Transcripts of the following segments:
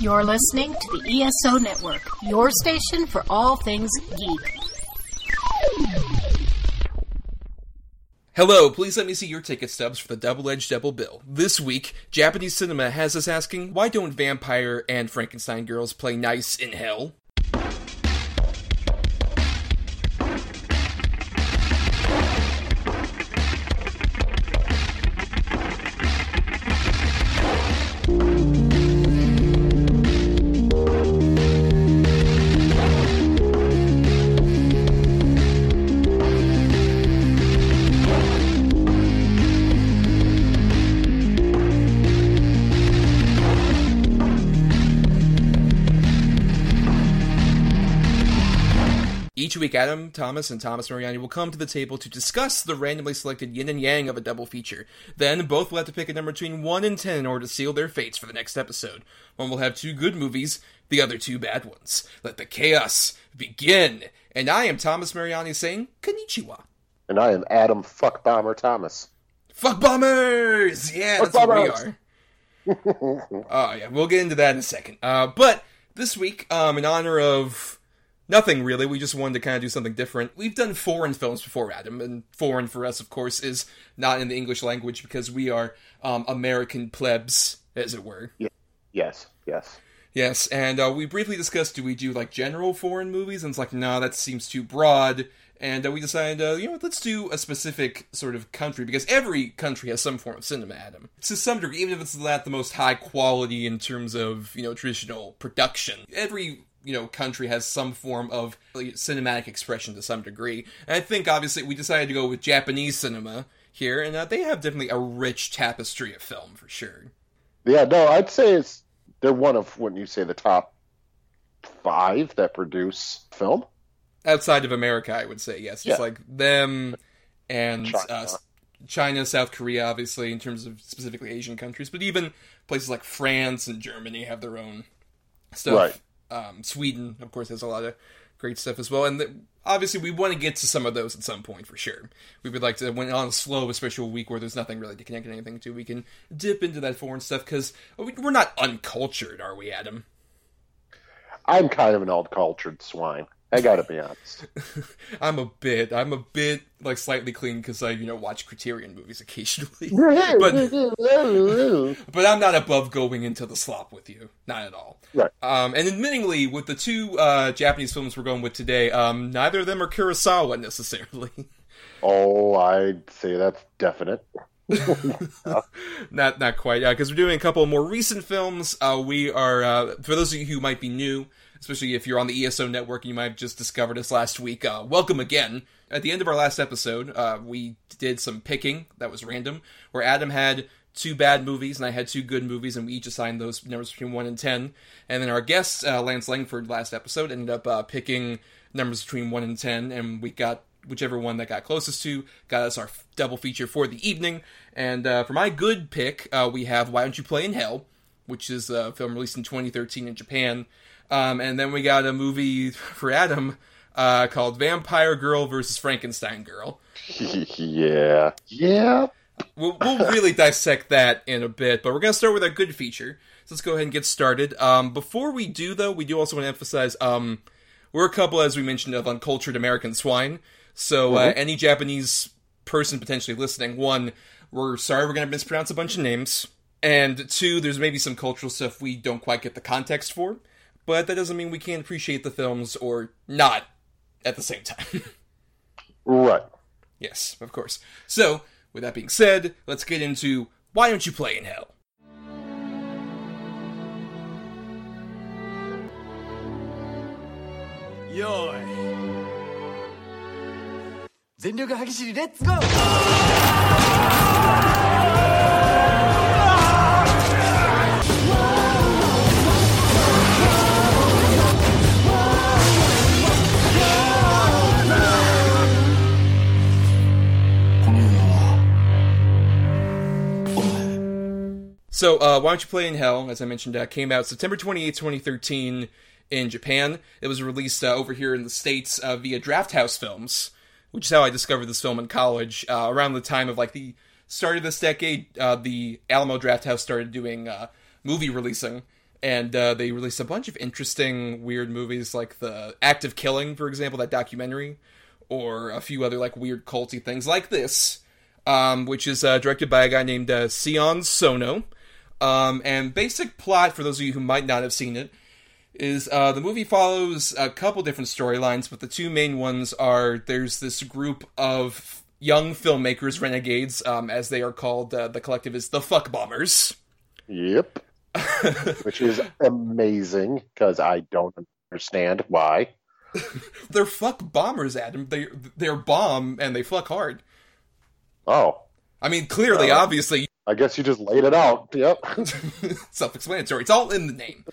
You're listening to the ESO Network, your station for all things geek. Hello, please let me see your ticket stubs for the Double Edged Double Bill. This week, Japanese cinema has us asking, why don't vampire and Frankenstein girls play nice in hell? Week, Adam Thomas and Thomas Mariani will come to the table to discuss the randomly selected yin and yang of a double feature. Then, both will have to pick a number between 1 and 10 in order to seal their fates for the next episode. One will have two good movies, the other two bad ones. Let the chaos begin! And I am Thomas Mariani saying, Konnichiwa. And I am Adam Fuck Bomber Thomas. Fuck bombers! Yeah, Fuck that's bombers! what we are. Oh, yeah, we'll get into that in a second. Uh, but this week, um, in honor of nothing really, we just wanted to kind of do something different. We've done foreign films before, Adam, and foreign for us, of course, is not in the English language because we are um, American plebs, as it were. Yes, yes. Yes, and uh, we briefly discussed do we do like general foreign movies, and it's like, nah, that seems too broad. And uh, we decided, uh, you know let's do a specific sort of country, because every country has some form of cinema, Adam. To some degree, even if it's not the most high quality in terms of, you know, traditional production. Every, you know, country has some form of cinematic expression to some degree. And I think, obviously, we decided to go with Japanese cinema here, and uh, they have definitely a rich tapestry of film, for sure. Yeah, no, I'd say it's they're one of wouldn't you say the top five that produce film? outside of America, I would say yes. It's Yeah. like them and China. Uh, China, South Korea, obviously in terms of specifically Asian countries, but even places like France and Germany have their own stuff. Um, Sweden, of course, has a lot of great stuff as well, and the, obviously we want to get to some of those at some point for sure. We would like to when on a slow, especially a week where there's nothing really to connect anything to, we can dip into that foreign stuff because we're not uncultured, are we, Adam? I'm kind of an old cultured swine. I gotta be honest. I'm a bit. I'm a bit like slightly clean because I, you know, watch Criterion movies occasionally. but but I'm not above going into the slop with you. Not at all. Right. Um, and admittingly, with the two uh, Japanese films we're going with today, um, neither of them are Kurosawa necessarily. oh, I'd say that's definite. not not quite, because we're doing a couple more recent films. Uh, we are uh, for those of you who might be new, especially if you're on the ESO network, and you might have just discovered us last week. Uh, welcome again. At the end of our last episode, uh, we did some picking that was random, where Adam had two bad movies and I had two good movies, and we each assigned those numbers between one and ten. And then our guest uh, Lance Langford last episode ended up uh, picking numbers between one and ten, and we got whichever one that got closest to got us our double feature for the evening. And uh, for my good pick, uh, we have Why Don't You Play in Hell, which is a film released in 2013 in Japan. Um, and then we got a movie for Adam uh, called Vampire Girl versus Frankenstein Girl. yeah, yeah. We'll, we'll really dissect that in a bit, but we're going to start with our good feature. So let's go ahead and get started. Um, before we do, though, we do also want to emphasize um, we're a couple, as we mentioned, of uncultured American swine. So uh, any Japanese person potentially listening, one, we're sorry we're going to mispronounce a bunch of names. And two, there's maybe some cultural stuff we don't quite get the context for But that doesn't mean we can't appreciate the films or not at the same time. Right. yes, of course. So, with that being said, let's get into Why Don't You Play in Hell? よーい全力激しりレッツゴー So, uh, Why Don't You Play in Hell, as I mentioned, uh, came out September 28, 2013 in Japan. It was released uh, over here in the States uh, via Drafthouse Films, which is how I discovered this film in college. Uh, around the time of like the start of this decade, uh, the Alamo Drafthouse started doing movie releasing. and they released a bunch of interesting, weird movies like the Act of Killing, for example, that documentary, or a few other like weird culty things like this, um, which is directed by a guy named Sion Sono. Um, and basic plot for those of you who might not have seen it is uh, the movie follows a couple different storylines, but the two main ones are there's this group of young filmmakers, renegades, um, as they are called. Uh, the collective is the Fuck Bombers. Yep. Which is amazing because I don't understand why. they're fuck bombers, Adam. They they're bomb and they fuck hard. Oh, I mean, clearly, Uh, obviously, I guess you just laid it out. Yep. self-explanatory. It's all in the name.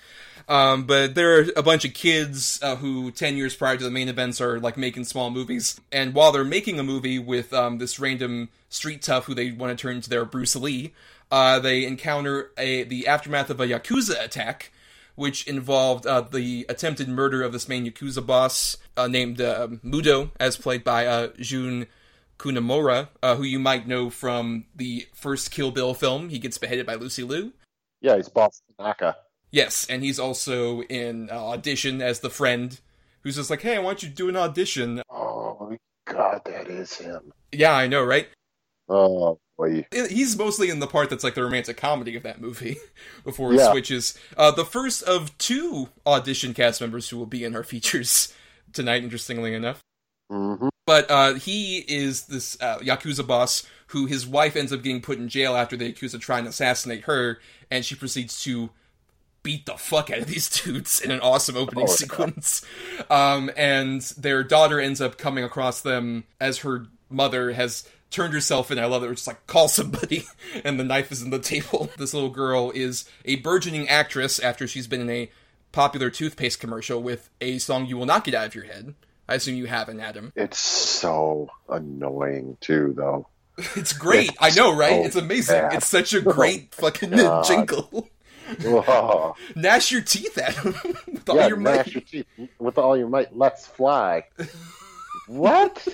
Um, but there are a bunch of kids uh, who, ten years prior to the main events, are like making small movies. And while they're making a movie with um, this random street tough who they want to turn into their Bruce Lee, uh, they encounter a the aftermath of a yakuza attack, which involved uh, the attempted murder of this main yakuza boss uh, named uh, Muto, as played by uh, Jun Kunimura, uh, who you might know from the first Kill Bill film. He gets beheaded by Lucy Liu. yeah, he's Boss Tanaka. Yes, and he's also in uh, audition as the friend who's just like, "Hey, I want you to do an audition." Oh my God, that is him. Yeah, I know, right? Oh boy. He's mostly in the part that's like the romantic comedy of that movie before it Yeah. switches. Uh, the first of two audition cast members who will be in our features tonight, interestingly enough. hmm But uh, he is this uh, Yakuza boss who his wife ends up getting put in jail after the of trying to assassinate her, and she proceeds to beat the fuck out of these dudes in an awesome opening Oh, sequence. Um, and their daughter ends up coming across them as her mother has turned herself in. I love it. It's just like, call somebody, and the knife is in the table. This little girl is a burgeoning actress after she's been in a popular toothpaste commercial with a song you will not get out of your head. I assume you haven't, Adam. It's so annoying too, though. It's great. It's I know, right? so it's amazing. bad. It's such a great fucking God. jingle. Oh, Gnash your teeth at him with all yeah, your gnash might. your teeth with all your might. Let's fly. what?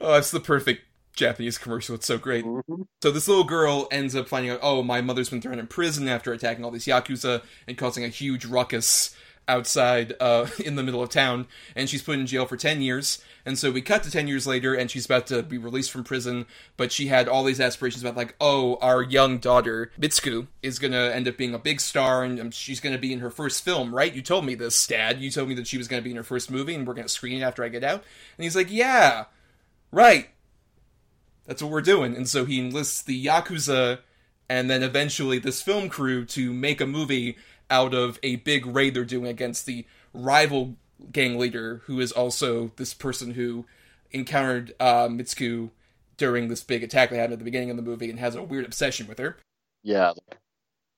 Oh, it's the perfect Japanese commercial. It's so great. Mhm. So this little girl ends up finding out, oh, my mother's been thrown in prison after attacking all these yakuza and causing a huge ruckus outside uh, in the middle of town, and she's put in jail for ten years. And so we cut to ten years later, and she's about to be released from prison, but she had all these aspirations about like, oh, our young daughter Mitsuku is gonna end up being a big star, and um, she's gonna be in her first film, right? You told me this, Dad. You told me that she was gonna be in her first movie, and we're gonna screen it after I get out. And he's like, yeah, right. That's what we're doing. And so he enlists the Yakuza and then eventually this film crew to make a movie out of a big raid they're doing against the rival gang leader, who is also this person who encountered uh, Mitsuku during this big attack they had at the beginning of the movie and has a weird obsession with her. Yeah,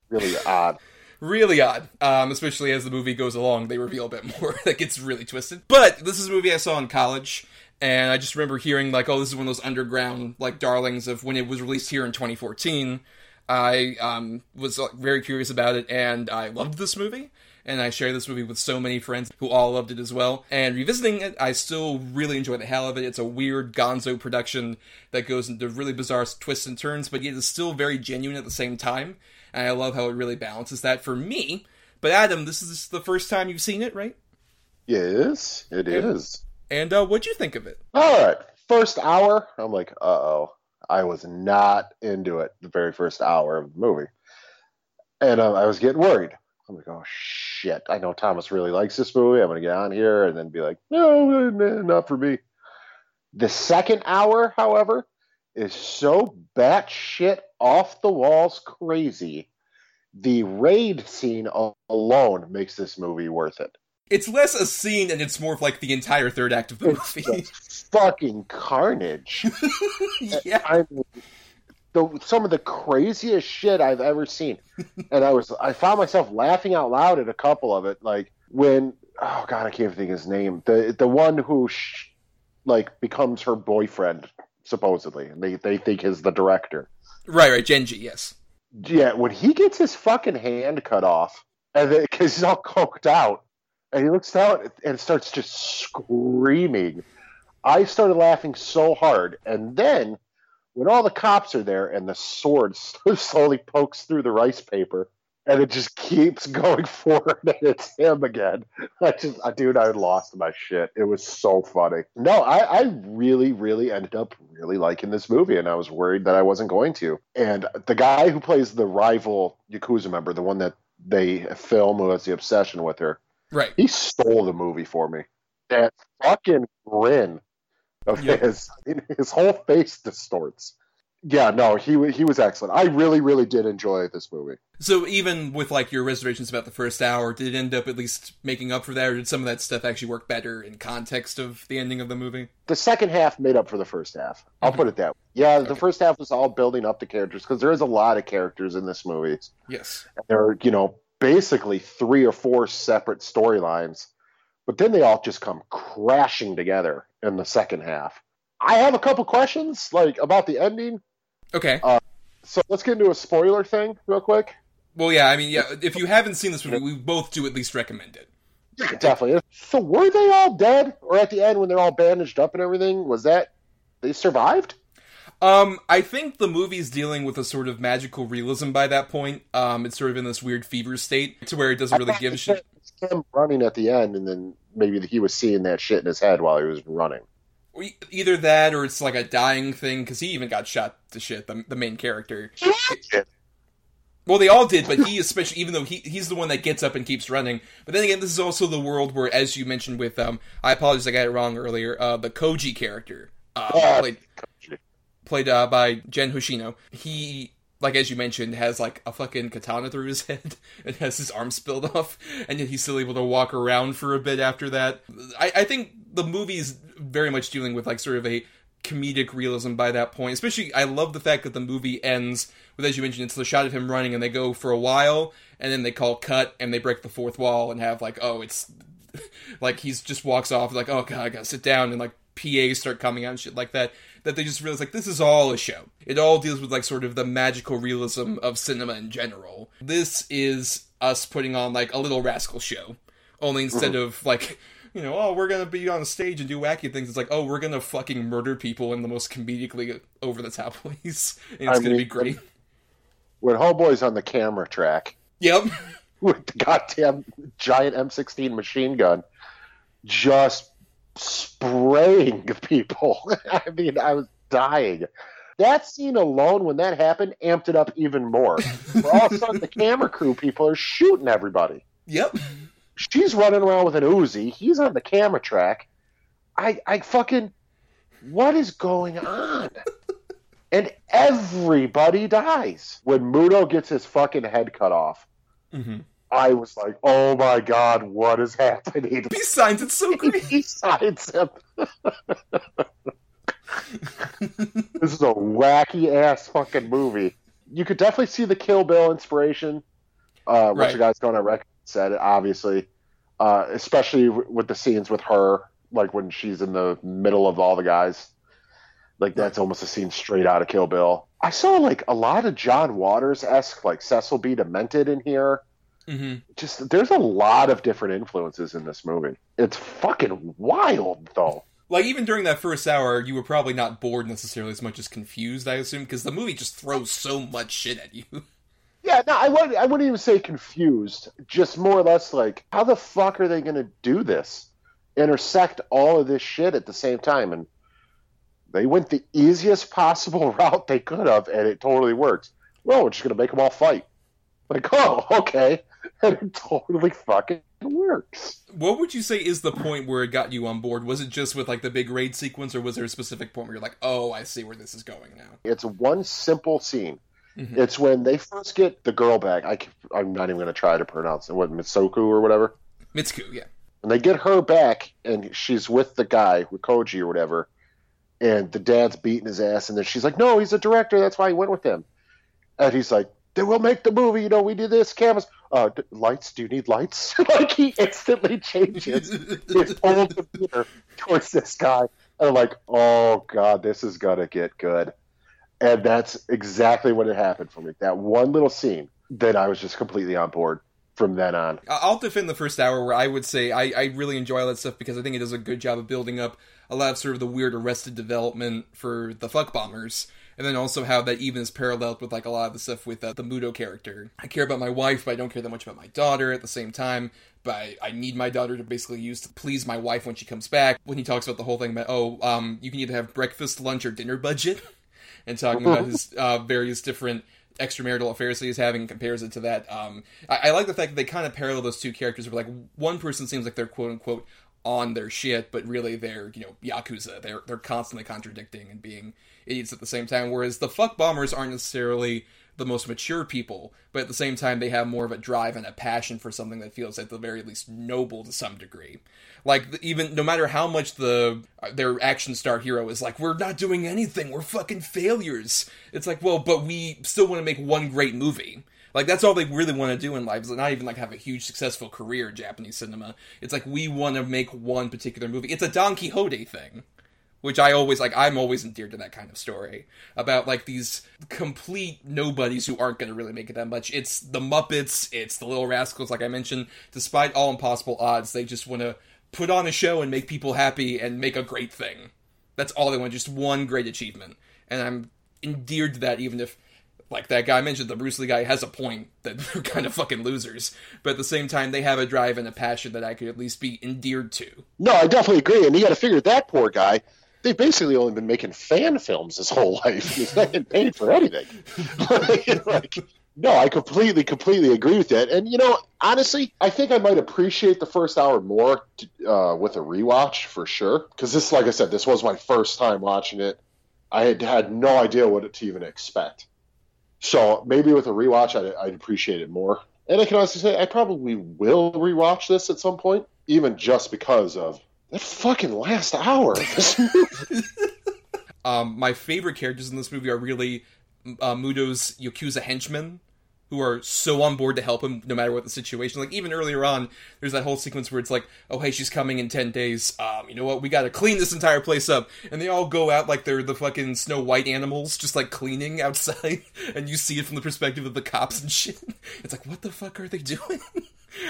really odd. Really odd, um, especially as the movie goes along. They reveal a bit more. that gets really twisted. But this is a movie I saw in college, and I just remember hearing like, "Oh, this is one of those underground like darlings of when it was released here in 2014." I um, was like, very curious about it, and I loved this movie. And I shared this movie with so many friends who all loved it as well. And revisiting it, I still really enjoy the hell of it. It's a weird gonzo production that goes into really bizarre twists and turns, but yet is still very genuine at the same time. And I love how it really balances that for me. But Adam, this is the first time you've seen it, right? Yes, it is. And uh, what'd you think of it? All right, first hour, I'm like, uh oh. I was not into it the very first hour of the movie, and uh, I was getting worried. I'm like, oh shit! I know Thomas really likes this movie. I'm gonna get on here and then be like, no, nah, not for me. The second hour, however, is so batshit off the walls crazy. The raid scene alone makes this movie worth it. It's less a scene and it's more of like the entire third act of the It's movie. fucking carnage. yeah. I mean, the, some of the craziest shit I've ever seen, and I was I found myself laughing out loud at a couple of it. Like when oh god, I can't think of his name. The the one who sh- like becomes her boyfriend supposedly, and they they think is the director. Right, right, Genji, yes. Yeah, when he gets his fucking hand cut off, and because he's all coked out, and he looks down and starts just screaming, I started laughing so hard. And then, when all the cops are there and the sword slowly pokes through the rice paper, and it just keeps going forward, and it's him again. I just, I, dude, I lost my shit. It was so funny. No, I, I really, really ended up really liking this movie, and I was worried that I wasn't going to. And the guy who plays the rival Yakuza member, the one that they film who has the obsession with her, Right. he stole the movie for me. That fucking grin of Yeah. his, his whole face distorts. Yeah, no, he he was excellent. I really, really did enjoy this movie. So even with like your reservations about the first hour, did it end up at least making up for that, or did some of that stuff actually work better in context of the ending of the movie? The second half made up for the first half. I'll mm-hmm. put it that way. Yeah, the first half was all building up the characters because there is a lot of characters in this movie. Yes. And There are, you know, basically three or four separate storylines, but then they all just come crashing together in the second half. I have a couple questions like about the ending. Okay. Uh, so let's get into a spoiler thing real quick. Well, yeah. I mean, yeah. If you haven't seen this movie, we both do at least recommend it. Yeah, definitely. So were they all dead, or at the end when they're all bandaged up and everything? Was that they survived? Um, I think the movie's dealing with a sort of magical realism by that point. Um, it's sort of in this weird fever state to where it doesn't really give a shit. It's him running at the end, and then maybe he was seeing that shit in his head while he was running. Either that, or it's like a dying thing because he even got shot to shit. The, the main character. Well, they all did, but he especially, even though he he's the one that gets up and keeps running. But then again, this is also the world where, as you mentioned with um, I apologize, I got it wrong earlier. Uh, the Koji character, uh, Yeah. played played uh, by Gen Hoshino. He, like as you mentioned, has like a fucking katana through his head and has his arm spilled off, and yet he's still able to walk around for a bit after that. I, I think the movie's very much dealing with like sort of a comedic realism by that point. Especially, I love the fact that the movie ends with, as you mentioned, it's the shot of him running, and they go for a while, and then they call cut, and they break the fourth wall, and have like, oh, it's like he's just walks off, like, oh god, I gotta sit down, and like PAs start coming out and shit like that. That they just realize like this is all a show. It all deals with like sort of the magical realism of cinema in general. This is us putting on like a little rascal show, only instead mm-hmm. of like you know, oh, we're gonna be on stage and do wacky things. It's like, oh, we're gonna fucking murder people in the most comedically over the top ways, and it's I gonna be great. When Homeboy's on the camera track Yep. with the goddamn giant M16 machine gun, just spraying people. I mean, I was dying. That scene alone, when that happened, amped it up even more. Where all of a sudden, the camera crew people are shooting everybody. Yep. She's running around with an Uzi. He's on the camera track. I, I fucking, what is going on? and everybody dies when Muto gets his fucking head cut off. Mm-hmm. I was like, oh my god, what is happening? Peace signs. It's so great. he signs him. this is a wacky ass fucking movie. You could definitely see the Kill Bill inspiration. Uh, Right. you guys don't on record said, it, obviously, uh, especially with the scenes with her, like when she's in the middle of all the guys. Like that's almost a scene straight out of Kill Bill. I saw like a lot of John Waters esque, like Cecil B. Demented in here hmm just there's a lot of different influences in this movie. It's fucking wild though. Like even during that first hour, you were probably not bored necessarily as much as confused. I assume because the movie just throws so much shit at you. Yeah, no, I wouldn't I wouldn't even say confused. Just more or less like how the fuck are they gonna do this? Intersect all of this shit at the same time and they went the easiest possible route they could have and it totally works. Well, we're just gonna make them all fight. Like, oh, okay. And it totally fucking works. What would you say is the point where it got you on board? Was it just with like the big raid sequence, or was there a specific point where you're like, "Oh, I see where this is going now"? It's one simple scene. Mhm. It's when they first get the girl back. I, am not even going to try to pronounce it. What Mitsuku or whatever. Mitsuku, yeah, And they get her back, and she's with the guy with Koji or whatever. And the dad's beating his ass, and then she's like, "No, he's a director. That's why he went with him." And he's like, "Then we'll make the movie. You know, we do this. Cameras, uh, lights. Do you need lights?" like he instantly changes his whole demeanor towards this guy. And I'm like, oh god, this is gonna get good. And that's exactly what had happened for me. That one little scene, then I was just completely on board from then on. I'll defend the first hour where I would say I, I really enjoy all that stuff because I think it does a good job of building up a lot of sort of the weird arrested development for the fuck bombers. And then also how that even is paralleled with like a lot of the stuff with uh, the Muto character. I care about my wife, but I don't care that much about my daughter at the same time. But I, I need my daughter to basically use to please my wife when she comes back. When he talks about the whole thing about oh, um, you can either have breakfast, lunch, or dinner budget, and talking about his uh, various different extramarital affairs that he's having compares it to that. Um, I, I, like the fact that they kind of parallel those two characters. Where like one person seems like they're quote unquote on their shit, but really they're you know yakuza. They're they're constantly contradicting and being idiots at the same time. Whereas the fuck bombers aren't necessarily the most mature people, but at the same time they have more of a drive and a passion for something that feels at the very least noble to some degree. Like even no matter how much the uh, their action star hero is like we're not doing anything, we're fucking failures. It's like, well, but we still want to make one great movie. Like that's all they really want to do in life is not even like have a huge successful career in Japanese cinema. It's like we want to make one particular movie. It's a Don Quixote thing which I always like. I'm always endeared to that kind of story about like these complete nobodies who aren't going to really make it that much. It's the Muppets, it's the Little Rascals, like I mentioned. Despite all impossible odds, they just want to put on a show and make people happy and make a great thing. That's all they want, just one great achievement. And I'm endeared to that, even if, like that guy mentioned, the Bruce Lee guy has a point that they're kind of fucking losers. But at the same time, they have a drive and a passion that I could at least be endeared to. No, I definitely agree. And you got to figure that poor guy they've basically only been making fan films his whole life. He's not getting paid for anything. like, no, I completely, completely agree with that. And you know, honestly, I think I might appreciate the first hour more uh, with a rewatch for sure. Because this, like I said, this was my first time watching it. I had had no idea what to even expect. So maybe with a rewatch, I'd, I'd appreciate it more. And I can honestly say I probably will rewatch this at some point, even just because of that fucking last hour of this movie. um, my favorite characters in this movie are really uh, Muto's Yakuza henchmen, who are so on board to help him no matter what the situation. Like even earlier on, there's that whole sequence where it's like, "Oh hey, she's coming in ten days. Um, you know what? We got to clean this entire place up." And they all go out like they're the fucking Snow White animals, just like cleaning outside, and you see it from the perspective of the cops and shit. It's like, what the fuck are they doing?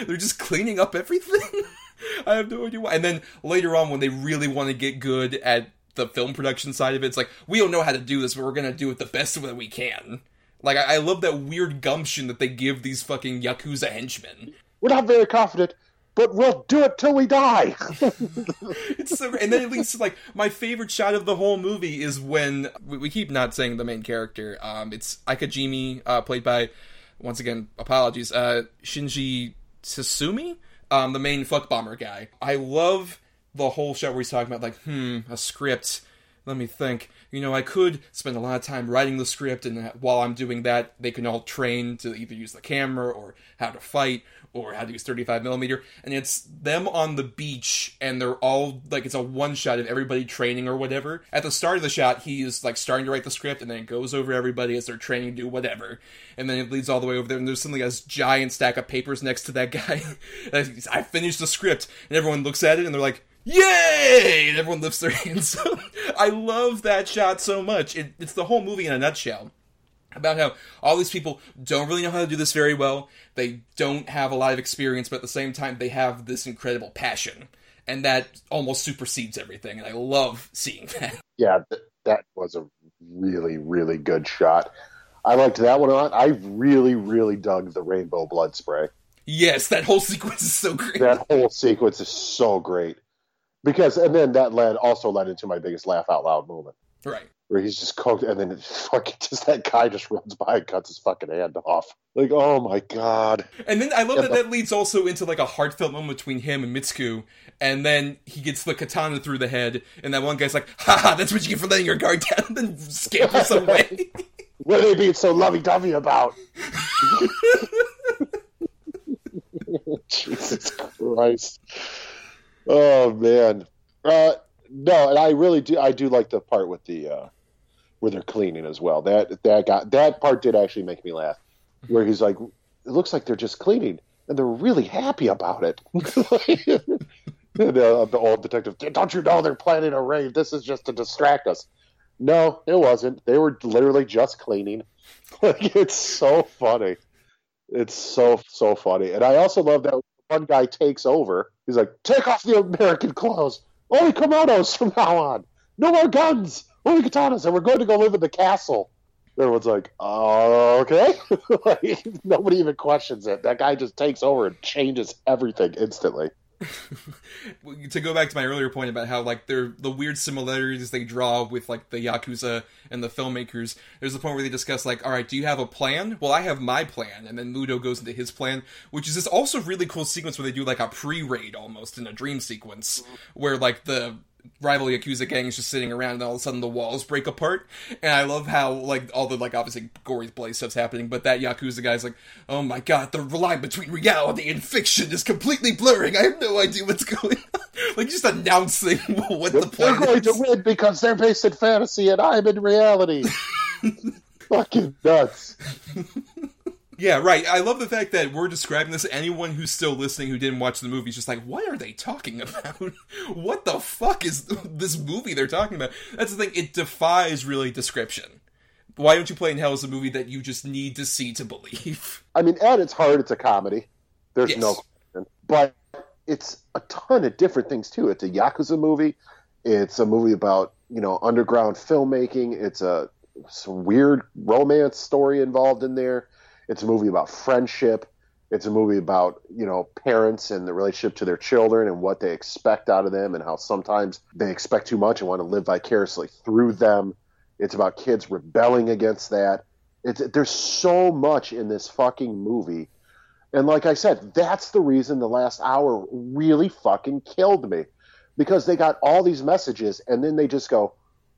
they're just cleaning up everything. I have no idea why. And then later on, when they really want to get good at the film production side of it, it's like we don't know how to do this, but we're gonna do it the best way we can. Like I, I love that weird gumption that they give these fucking yakuza henchmen. We're not very confident, but we'll do it till we die. it's so great. And then at least like my favorite shot of the whole movie is when we, we keep not saying the main character. Um, it's Akajimi, uh, played by once again apologies, uh, Shinji Tsutsumi um, the main fuck bomber guy. I love the whole shot where he's talking about like, hmm, a script. Let me think. You know, I could spend a lot of time writing the script, and while I'm doing that, they can all train to either use the camera or how to fight or how to use 35 millimeter, and it's them on the beach, and they're all like it's a one shot of everybody training or whatever. At the start of the shot, he is like starting to write the script, and then it goes over everybody as they're training to do whatever, and then it leads all the way over there, and there's suddenly a giant stack of papers next to that guy. I finished the script, and everyone looks at it, and they're like. Yay! And everyone lifts their hands. I love that shot so much. It, it's the whole movie in a nutshell about how all these people don't really know how to do this very well. They don't have a lot of experience, but at the same time, they have this incredible passion. And that almost supersedes everything. And I love seeing that. Yeah, th- that was a really, really good shot. I liked that one a lot. I really, really dug the rainbow blood spray. Yes, that whole sequence is so great. That whole sequence is so great. Because, and then that led also led into my biggest laugh out loud moment. Right where he's just coked, and then fucking just that guy just runs by and cuts his fucking hand off. Like, oh my god! And then I love that that leads also into like a heartfelt moment between him and Mitsuko, and then he gets the katana through the head, and that one guy's like, "Ha that's what you get for letting your guard down," and then scampers away. what are they being so lovey-dovey about? Jesus Christ! Oh man. Uh, no, and I really do. I do like the part with the uh, where they're cleaning as well. That that got that part did actually make me laugh. Where he's like, it looks like they're just cleaning, and they're really happy about it. and, uh, the old detective, don't you know they're planning a raid? This is just to distract us. No, it wasn't. They were literally just cleaning. like it's so funny. It's so so funny, and I also love that one guy takes over. He's like, "Take off the American clothes. Only kimonos from now on. No more guns. Only katanas, and we're going to go live in the castle. Everyone's like, oh, okay. like, nobody even questions it. That guy just takes over and changes everything instantly. to go back to my earlier point about how like they're the weird similarities they draw with like the yakuza and the filmmakers there's a point where they discuss like all right do you have a plan? Well i have my plan. And then muto goes into his plan which is this also really cool sequence where they do like a pre-raid almost in a dream sequence where like the rival Yakuza gang is just sitting around and all of a sudden the walls break apart. And I love how like all the like obviously gory bloody stuff's happening, but that Yakuza guy's like, Oh my god, the line between reality and fiction is completely blurring. I have no idea what's going on. like just announcing what the plan They're going is. to win because they're based in fantasy and I'm in reality. Fucking nuts. Yeah, right. I love the fact that we're describing this. Anyone who's still listening who didn't watch the movie is just like, what are they talking about? what the fuck is this movie they're talking about? That's the thing. It defies really description. Why don't you play in hell is a movie that you just need to see to believe. I mean, at its heart, it's a comedy. There's Yes. no question. But it's a ton of different things, too. It's a Yakuza movie. It's a movie about, you know, underground filmmaking. It's a some weird romance story involved in there. It's a movie about friendship. It's a movie about, you know, parents and the relationship to their children and what they expect out of them and how sometimes they expect too much and want to live vicariously through them. It's about kids rebelling against that. It's there's so much in this fucking movie. And like I said, that's the reason the last hour really fucking killed me. Because they got all these messages and then they just go,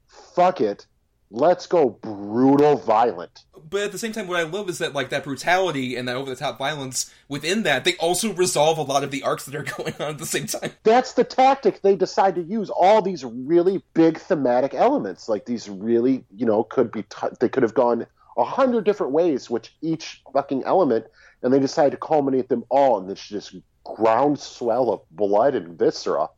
fuck it, let's go brutal violent. But at the same time, what I love is that like that brutality and that over the top violence within that, they also resolve a lot of the arcs that are going on at the same time. That's the tactic they decide to use. All these really big thematic elements, like these really, you know, could be, t- they could have gone a hundred different ways, which each fucking element, and they decide to culminate them all in this just groundswell of blood and viscera.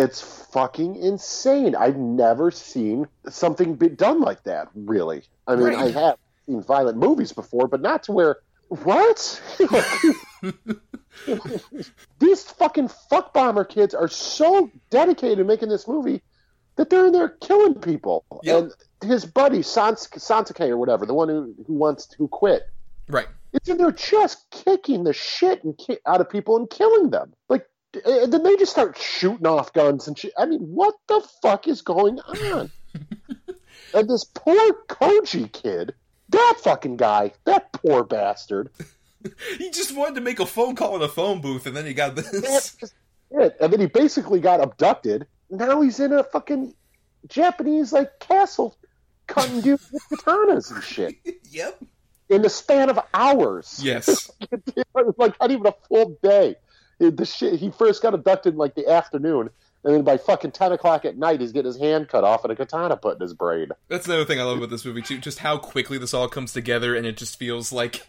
It's fucking insane. I've never seen something be done like that, really. I mean, Right. I have seen violent movies before, but not to where, what? These fucking fuck bomber kids are so dedicated to making this movie that they're in there killing people. Yep. And his buddy, Sans- Santake or whatever, the one who, who wants who quit, Right. it's in there just kicking the shit and ki- out of people and killing them. Like, and then they just start shooting off guns and shit. I mean, what the fuck is going on? and this poor Koji kid, that fucking guy, that poor bastard, He just wanted to make a phone call in a phone booth, and then he got this. it. And then he basically got abducted. Now he's in a fucking Japanese like castle, cutting dudes with katanas and shit yep. in the span of hours. Yes. like not even a full day. The shit, he first got abducted in like the afternoon, and then by fucking ten o'clock at night, he's getting his hand cut off and a katana put in his brain. That's another thing I love about this movie too. Just how quickly this all comes together, and it just feels like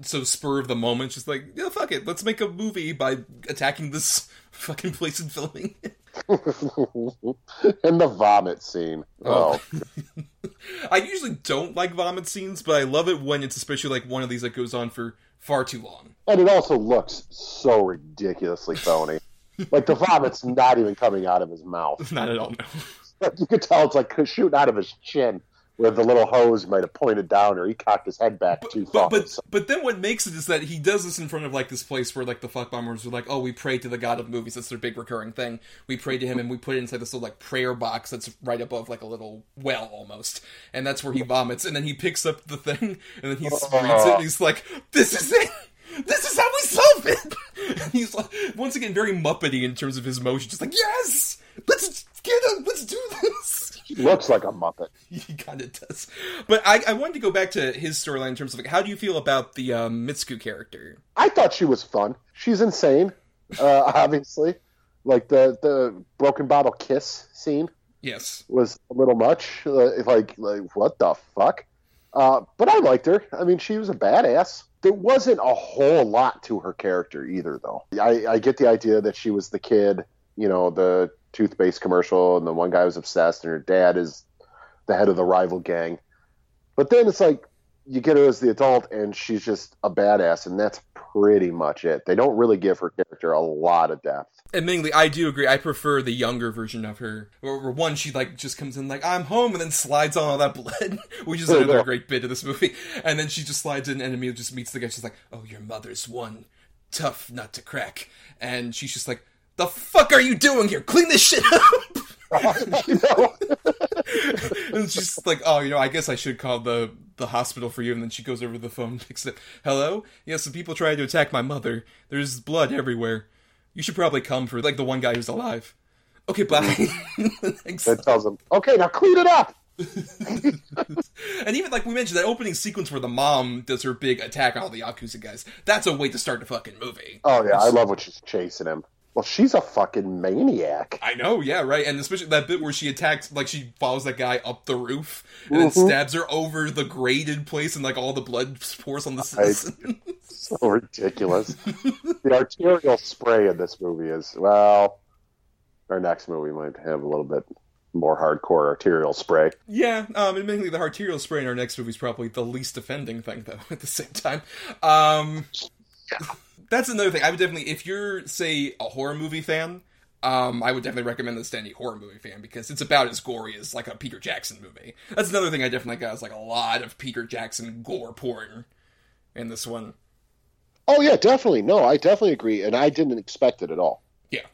so spur of the moment. Just like, yeah, fuck it, let's make a movie by attacking this fucking place and filming. and the vomit scene. Oh. Oh, I usually don't like vomit scenes, but I love it when it's especially like one of these that goes on for far too long. and it also looks so ridiculously phony. like the vomit's not even coming out of his mouth. Not at all. No. You could tell it's like shooting out of his chin, where the little hose might have pointed down, or he cocked his head back too far. But but but then what makes it is that he does this in front of like this place where like the fuck bombers are like, oh, we pray to the god of movies. That's their big recurring thing. We pray to him and we put it inside this little like prayer box that's right above like a little well almost, and that's where he vomits. And then he picks up the thing and then he reads it and he's like, this is it. This is how we solve it. And he's like, once again, very muppety in terms of his motion, just like, yes, let's get it, let's do this. He looks like a muppet. He kind of does. But I, I wanted to go back to his storyline in terms of like, how do you feel about the um, Mitsuku character? I thought she was fun. She's insane, uh, obviously. Like the the broken bottle kiss scene Yes. was a little much. Uh, like like what the fuck? Uh, but I liked her. I mean, she was a badass. There wasn't a whole lot to her character either, though. I, I get the idea that she was the kid, you know, the toothpaste commercial, and the one guy was obsessed, and her dad is the head of the rival gang. But then it's like you get her as the adult, and she's just a badass, and that's pretty much it. They don't really give her character a lot of depth. Admittingly, I do agree. I prefer the younger version of her, where, one she like just comes in like I'm home and then slides on all that blood, which is another great bit of this movie. And then she just slides in and immediately just meets the guy. She's like, "Oh, your mother's one tough nut to crack," and she's just like, "The fuck are you doing here? Clean this shit up." And she's like, "Oh, you know, I guess I should call the the hospital for you." And then she goes over to the phone, and picks it. Hello, yes, some people tried to attack my mother. There's blood everywhere. You should probably come for like the one guy who's alive. Okay, bye. Thanks. It tells them, okay, now clean it up. And even like we mentioned, that opening sequence where the mom does her big attack on all the Yakuza guys. That's a way to start the fucking movie. Oh yeah, I love when she's chasing him. Well, she's a fucking maniac. I know, yeah, right. And especially that bit where she attacks, like she follows that guy up the roof and then stabs her over the graded place, and like all the blood pours on the citizen. So ridiculous. the arterial spray in this movie is well. Our next movie might have a little bit more hardcore arterial spray. Yeah, um, admittedly, the arterial spray in our next movie is probably the least offending thing, though. At the same time, um, that's another thing. I would definitely, if you're say a horror movie fan, um, I would definitely recommend this to any horror movie fan because it's about as gory as like a Peter Jackson movie. That's another thing I definitely got is like a lot of Peter Jackson gore porn in this one. Oh yeah, definitely. No, I definitely agree, and I didn't expect it at all. Yeah.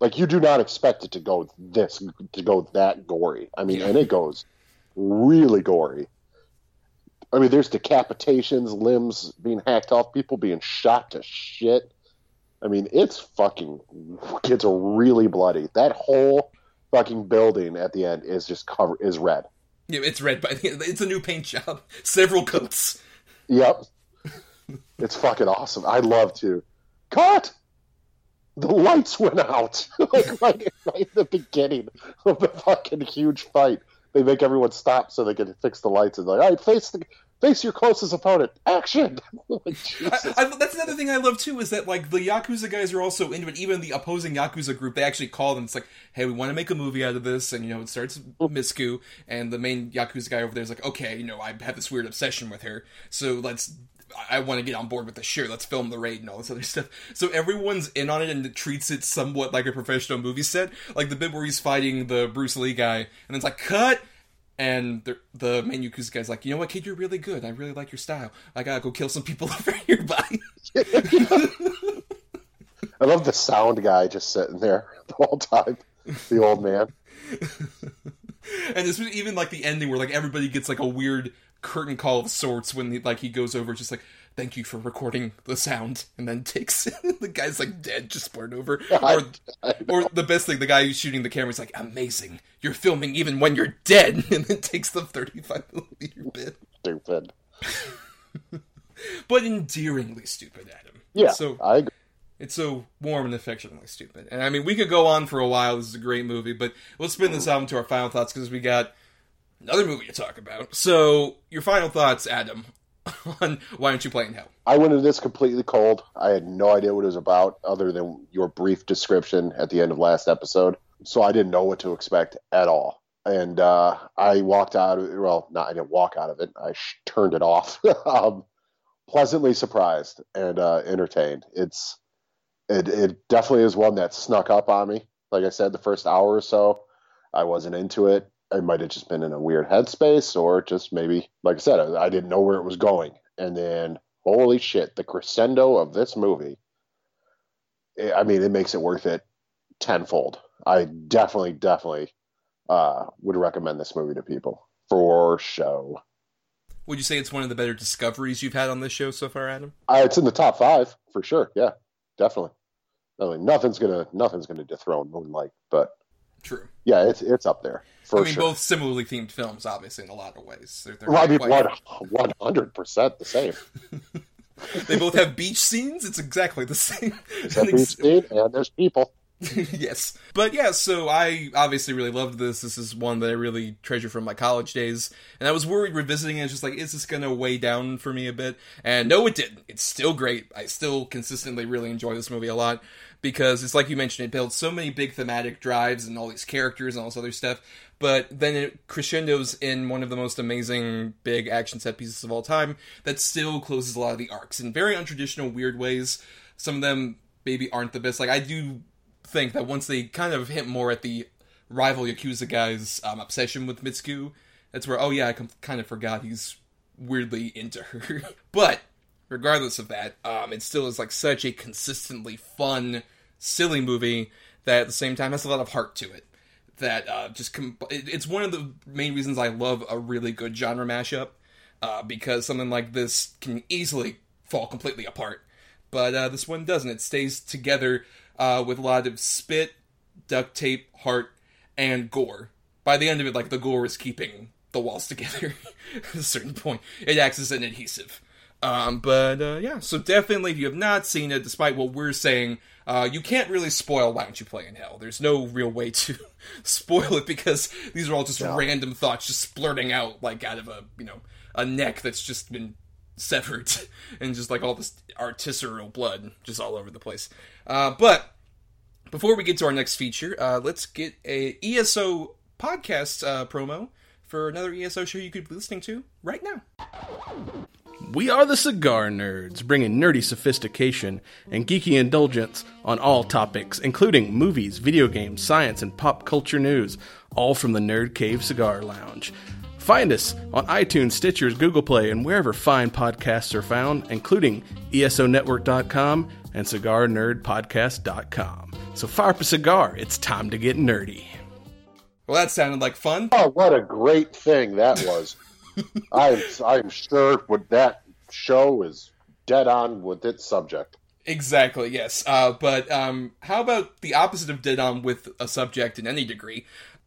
Like you do not expect it to go this to go that gory. I mean, Yeah. and it goes really gory. I mean, there's decapitations, limbs being hacked off, people being shot to shit. I mean, it's fucking gets really bloody. That whole fucking building at the end is just covered is red. Yeah, it's red, but it's a new paint job, several coats. Yep. it's fucking awesome. I love to. Cut! The lights went out. like right, right in the beginning of the fucking huge fight. They make everyone stop so they can fix the lights and like, all right, face the face your closest opponent. Action! like, I, I, that's another thing I love too is that like the Yakuza guys are also into it. Even the opposing Yakuza group, they actually call them. It's like, hey, we want to make a movie out of this, and you know, it starts Misku, and the main Yakuza guy over there is like, okay, you know, I have this weird obsession with her, so let's. I want to get on board with the sure. Let's film the raid and all this other stuff. So everyone's in on it and it treats it somewhat like a professional movie set. Like the bit where he's fighting the Bruce Lee guy, and it's like cut. And the, the main Yakuza guy's like, you know what, kid, you're really good. I really like your style. I gotta go kill some people over here. Bye. I love the sound guy just sitting there the whole time. The old man. and this was even like the ending where like everybody gets like a weird curtain call of sorts when he, like he goes over just like thank you for recording the sound and then takes the guy's like dead just poured over. Or or the best thing the guy who's shooting the camera is like amazing. You're filming even when you're dead. And then takes the 35 millimeter bit. Stupid. but endearingly stupid adam. Yeah, so I agree. It's so warm and affectionately stupid. And I mean, we could go on for a while. This is a great movie, but let's spin this mm. out into our final thoughts because we got another movie to talk about. So, your final thoughts, Adam, on Why Don't You Play in Hell? I went into this completely cold. I had no idea what it was about other than your brief description at the end of last episode. So I didn't know what to expect at all. And uh, I walked out of well, not I didn't walk out of it. I sh- turned it off. um, pleasantly surprised and uh, entertained. It's it, it definitely is one that snuck up on me. Like I said, the first hour or so, I wasn't into it. I might have just been in a weird headspace, or just maybe, like I said, I, I didn't know where it was going. And then, holy shit, the crescendo of this movie. I I mean, it makes it worth it tenfold. I definitely, definitely uh, would recommend this movie to people for show. Would you say it's one of the better discoveries you've had on this show so far, Adam? Uh, it's in the top five for sure. Yeah, definitely. I mean, nothing's gonna nothing's gonna dethrone Moonlight, but True. yeah, it's it's up there for I mean, sure. both similarly themed films, obviously, in a lot of ways. They're, they're well, I mean, one hundred percent the same. they both have beach scenes. It's exactly the same. Except beach scene, and there's people. yes. But yeah, so I obviously really loved this. This is one that I really treasure from my college days. And I was worried revisiting it, just like, is this going to weigh down for me a bit? And no, it didn't. It's still great. I still consistently really enjoy this movie a lot because it's like you mentioned, it builds so many big thematic drives and all these characters and all this other stuff. But then it crescendos in one of the most amazing big action set pieces of all time that still closes a lot of the arcs in very untraditional, weird ways. Some of them maybe aren't the best. Like I do think that once they kind of hint more at the rival Yakuza guy's um, obsession with Mitsuku, that's where oh yeah, I com- kind of forgot he's weirdly into her. but regardless of that, um, it still is like such a consistently fun, silly movie that at the same time has a lot of heart to it. That uh, just com- it's one of the main reasons I love a really good genre mashup uh, because something like this can easily fall completely apart. But uh, this one doesn't. It stays together uh, with a lot of spit, duct tape, heart, and gore. By the end of it, like the gore is keeping the walls together at a certain point. It acts as an adhesive. Um, but uh, yeah, so definitely, if you have not seen it, despite what we're saying, uh, you can't really spoil Why Don't You Play in Hell. There's no real way to spoil it because these are all just random thoughts just splurting out like out of a you know a neck that's just been severed and just like all this artisanal blood just all over the place. Uh, but before we get to our next feature, uh, let's get a ESO podcast uh, promo for another ESO show you could be listening to right now. We are the Cigar Nerds, bringing nerdy sophistication and geeky indulgence on all topics, including movies, video games, science, and pop culture news, all from the Nerd Cave Cigar Lounge. Find us on iTunes, Stitchers, Google Play, and wherever fine podcasts are found, including ESONetwork.com and CigarNerdPodcast.com. So fire up a cigar, it's time to get nerdy. Well, that sounded like fun. Oh, what a great thing that was! I'm I'm sure with that show is dead on with its subject. Exactly, yes. Uh, but um, how about the opposite of dead on with a subject in any degree?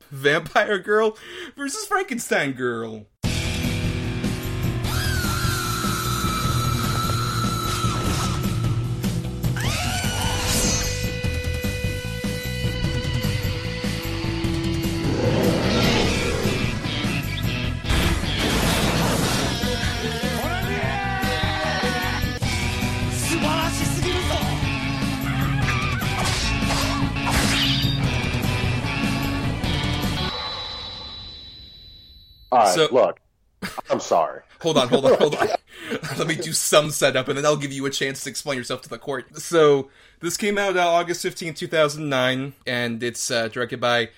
Vampire Girl versus Frankenstein Girl. Right, So- look, I'm sorry. Hold on, hold on, hold on. Let me do some setup, and then I'll give you a chance to explain yourself to the court. So, this came out uh, August 15, 2009, and it's uh, directed by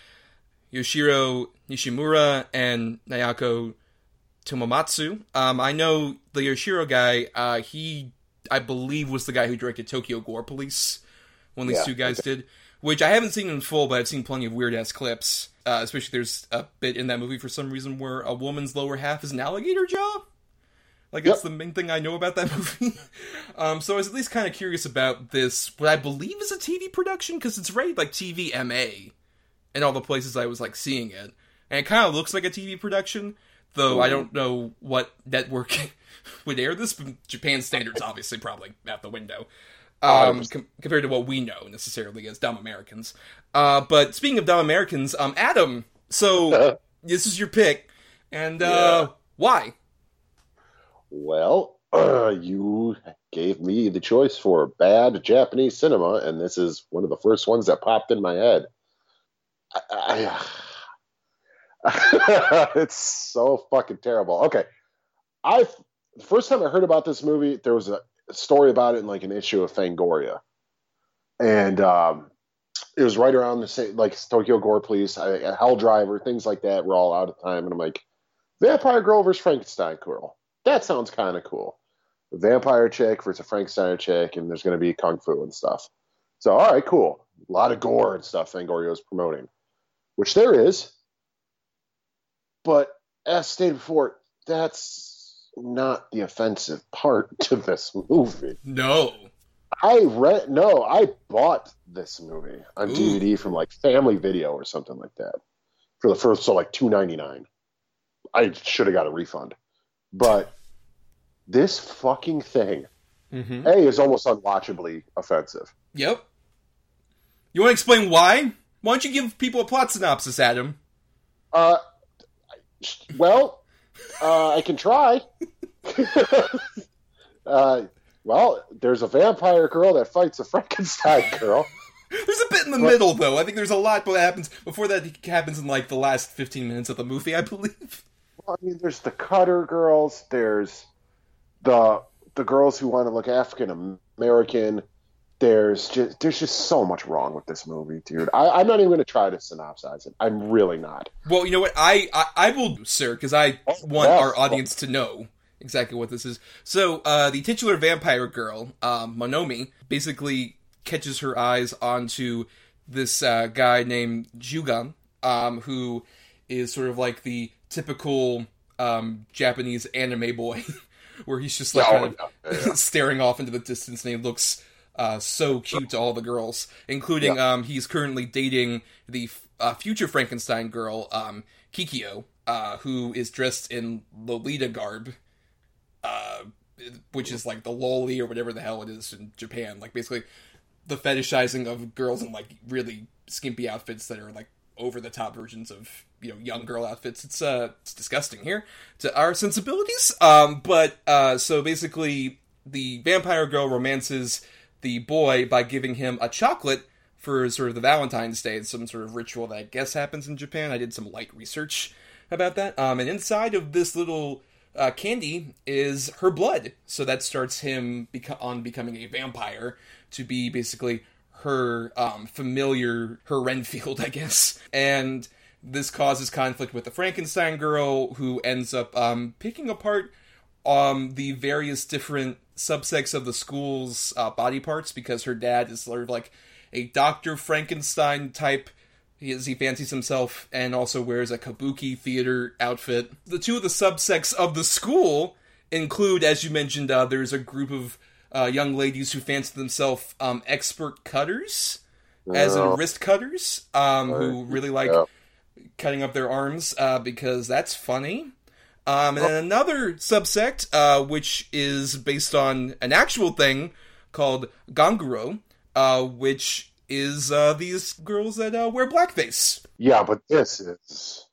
Yoshiro Nishimura and Nayako Tomomatsu. Um, I know the Yoshiro guy, uh, he, I believe, was the guy who directed Tokyo Gore Police, when these Yeah, two guys did, which I haven't seen in full, but I've seen plenty of weird ass clips. Uh, especially there's a bit in that movie for some reason where a woman's lower half is an alligator jaw. Like Yep. it's the main thing I know about that movie. um, so I was at least kind of curious about this, what I believe is a TV production because it's rated like TV MA in all the places I was like seeing it, and it kind of looks like a TV production. Though I don't know what network would air this. But Japan standards obviously probably out the window. Um, com- compared to what we know necessarily as dumb Americans. Uh, but speaking of dumb Americans, um, Adam, so this is your pick, and uh, why? Well, uh, you gave me the choice for bad Japanese cinema, and this is one of the first ones that popped in my head. I, I- it's so fucking terrible. Okay, I the first time I heard about this movie, there was a story about it in like an issue of Fangoria, and um, it was right around the same like Tokyo Gore Police, Hell Driver, things like that were all out of time, and I'm like, Vampire Girl versus Frankenstein Girl that sounds kind of cool. Vampire chick versus a Frankenstein chick, and there's going to be kung fu and stuff. So, all right, cool. A lot of gore and stuff Fangoria's promoting, which there is. But as stated before, that's not the offensive part to this movie. No. I rent no, I bought this movie on Ooh. DVD from like Family Video or something like that for the first so like two ninety nine. I should have got a refund, but this fucking thing Mm-hmm. a is almost unwatchably offensive. Yep. You want to explain why? Why don't you give people a plot synopsis, Adam? Uh, well, uh, I can try. uh, well, there's a vampire girl that fights a Frankenstein girl. There's a bit in the middle, though. I think there's a lot that happens before that happens in like the last 15 minutes of the movie, I believe. Well, I mean, there's the Cutter girls. There's the the girls who want to look African American. There's just there's just so much wrong with this movie, dude. I, I'm not even going to try to synopsize it. I'm really not. Well, you know what? I I, I will, sir, because I want yes. our audience to know exactly what this is. So, uh, the titular vampire girl, um, Monomi, basically catches her eyes onto this uh, guy named Jugan, um, who is sort of like the typical um, Japanese anime boy, where he's just like Oh, kind of staring off into the distance, and he looks uh, so cute to all the girls, including um, he's currently dating the f- uh, future Frankenstein girl, um, Kikyo, uh, who is dressed in Lolita garb, uh, which is like the loli or whatever the hell it is in Japan. Like basically the fetishizing of girls in like really skimpy outfits that are like over the top versions of you know young girl outfits. It's uh it's disgusting here to our sensibilities. Um, but uh, so basically the vampire girl romances the boy by giving him a chocolate for sort of the Valentine's Day. Some sort of ritual that I guess happens in Japan. I did some light research about that. Um, and inside of this little uh, candy is her blood. So that starts him beco- on becoming a vampire to be basically her um, familiar, her Renfield, I guess. And this causes conflict with the Frankenstein girl, who ends up um, picking apart um, the various different subsects of the school's uh, body parts because her dad is sort of like a Dr. Frankenstein type he, is, he fancies himself and also wears a kabuki theater outfit. The two of the subsects of the school include, as you mentioned, uh, there's a group of uh, young ladies who fancy themselves um, expert cutters, as in wrist cutters, um, who really like Yeah. cutting up their arms uh, because that's funny. Um, and then another subsect, uh, which is based on an actual thing called Ganguro, uh, which is uh, these girls that uh, wear blackface. Yeah, but this is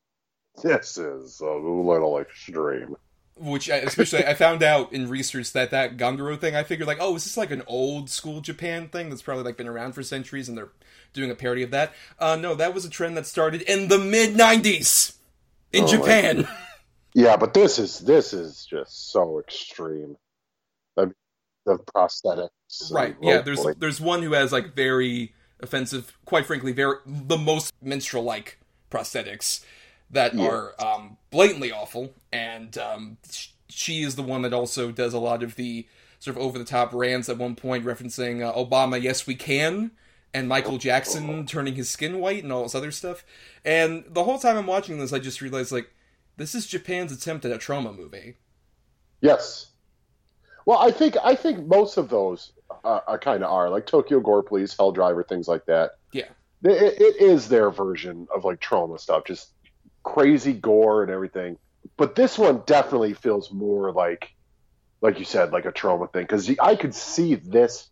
this is a little extreme. Which, I, especially, I found out in research that that Ganguro thing. I figured like, oh, is this like an old school Japan thing that's probably like been around for centuries, and they're doing a parody of that? Uh, no, that was a trend that started in the mid '90s in Oh, Japan. Yeah, but this is this is just so extreme. The, the prosthetics, Right. Yeah. oh, There's there's one who has like very offensive, quite frankly, very the most minstrel like prosthetics that Yeah. are um, blatantly awful, and um, sh- she is the one that also does a lot of the sort of over the top rants at one point referencing uh, Obama, yes we can, and Michael Jackson turning his skin white and all this other stuff. And the whole time I'm watching this, I just realized like this is Japan's attempt at a Troma movie. Yes. Well, I think I think most of those uh, are kind of are like Tokyo Gore Police, Hell Driver, things like that. Yeah. It, it is their version of like Troma stuff, just crazy gore and everything. But this one definitely feels more like, like you said, like a Troma thing because I could see this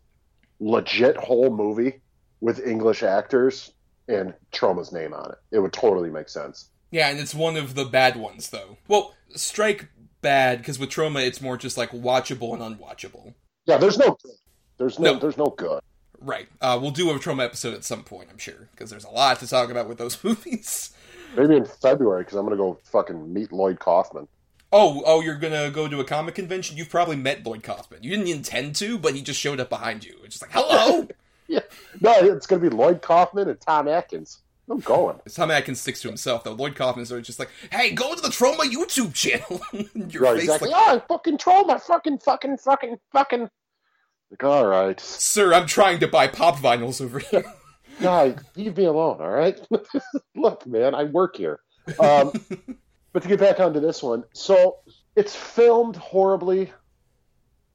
legit whole movie with English actors and Troma's name on it. It would totally make sense. Yeah, and it's one of the bad ones, though. Well, strike bad because with Troma, it's more just like watchable and unwatchable. Yeah, there's no good. There's no, No. there's no good. Right. Uh, we'll do a Troma episode at some point, I'm sure, because there's a lot to talk about with those movies. Maybe in February because I'm gonna go fucking meet Lloyd Kaufman. Oh, oh, you're gonna go to a comic convention? You've probably met Lloyd Kaufman. You didn't intend to, but he just showed up behind you. It's just like, hello. Yeah, no, it's gonna be Lloyd Kaufman and Tom Atkins. I'm going. Tom Atkins sticks to himself, though. Lloyd Kaufman is always just like, hey, go to the Troma YouTube channel. Your Right, face exactly. like, oh, fucking Troma, fucking, fucking, fucking, fucking. Like, all right, sir, I'm trying to buy pop vinyls over here. guy, leave me alone. All right. Look, man, I work here. Um, but to get back onto this one, so it's filmed horribly.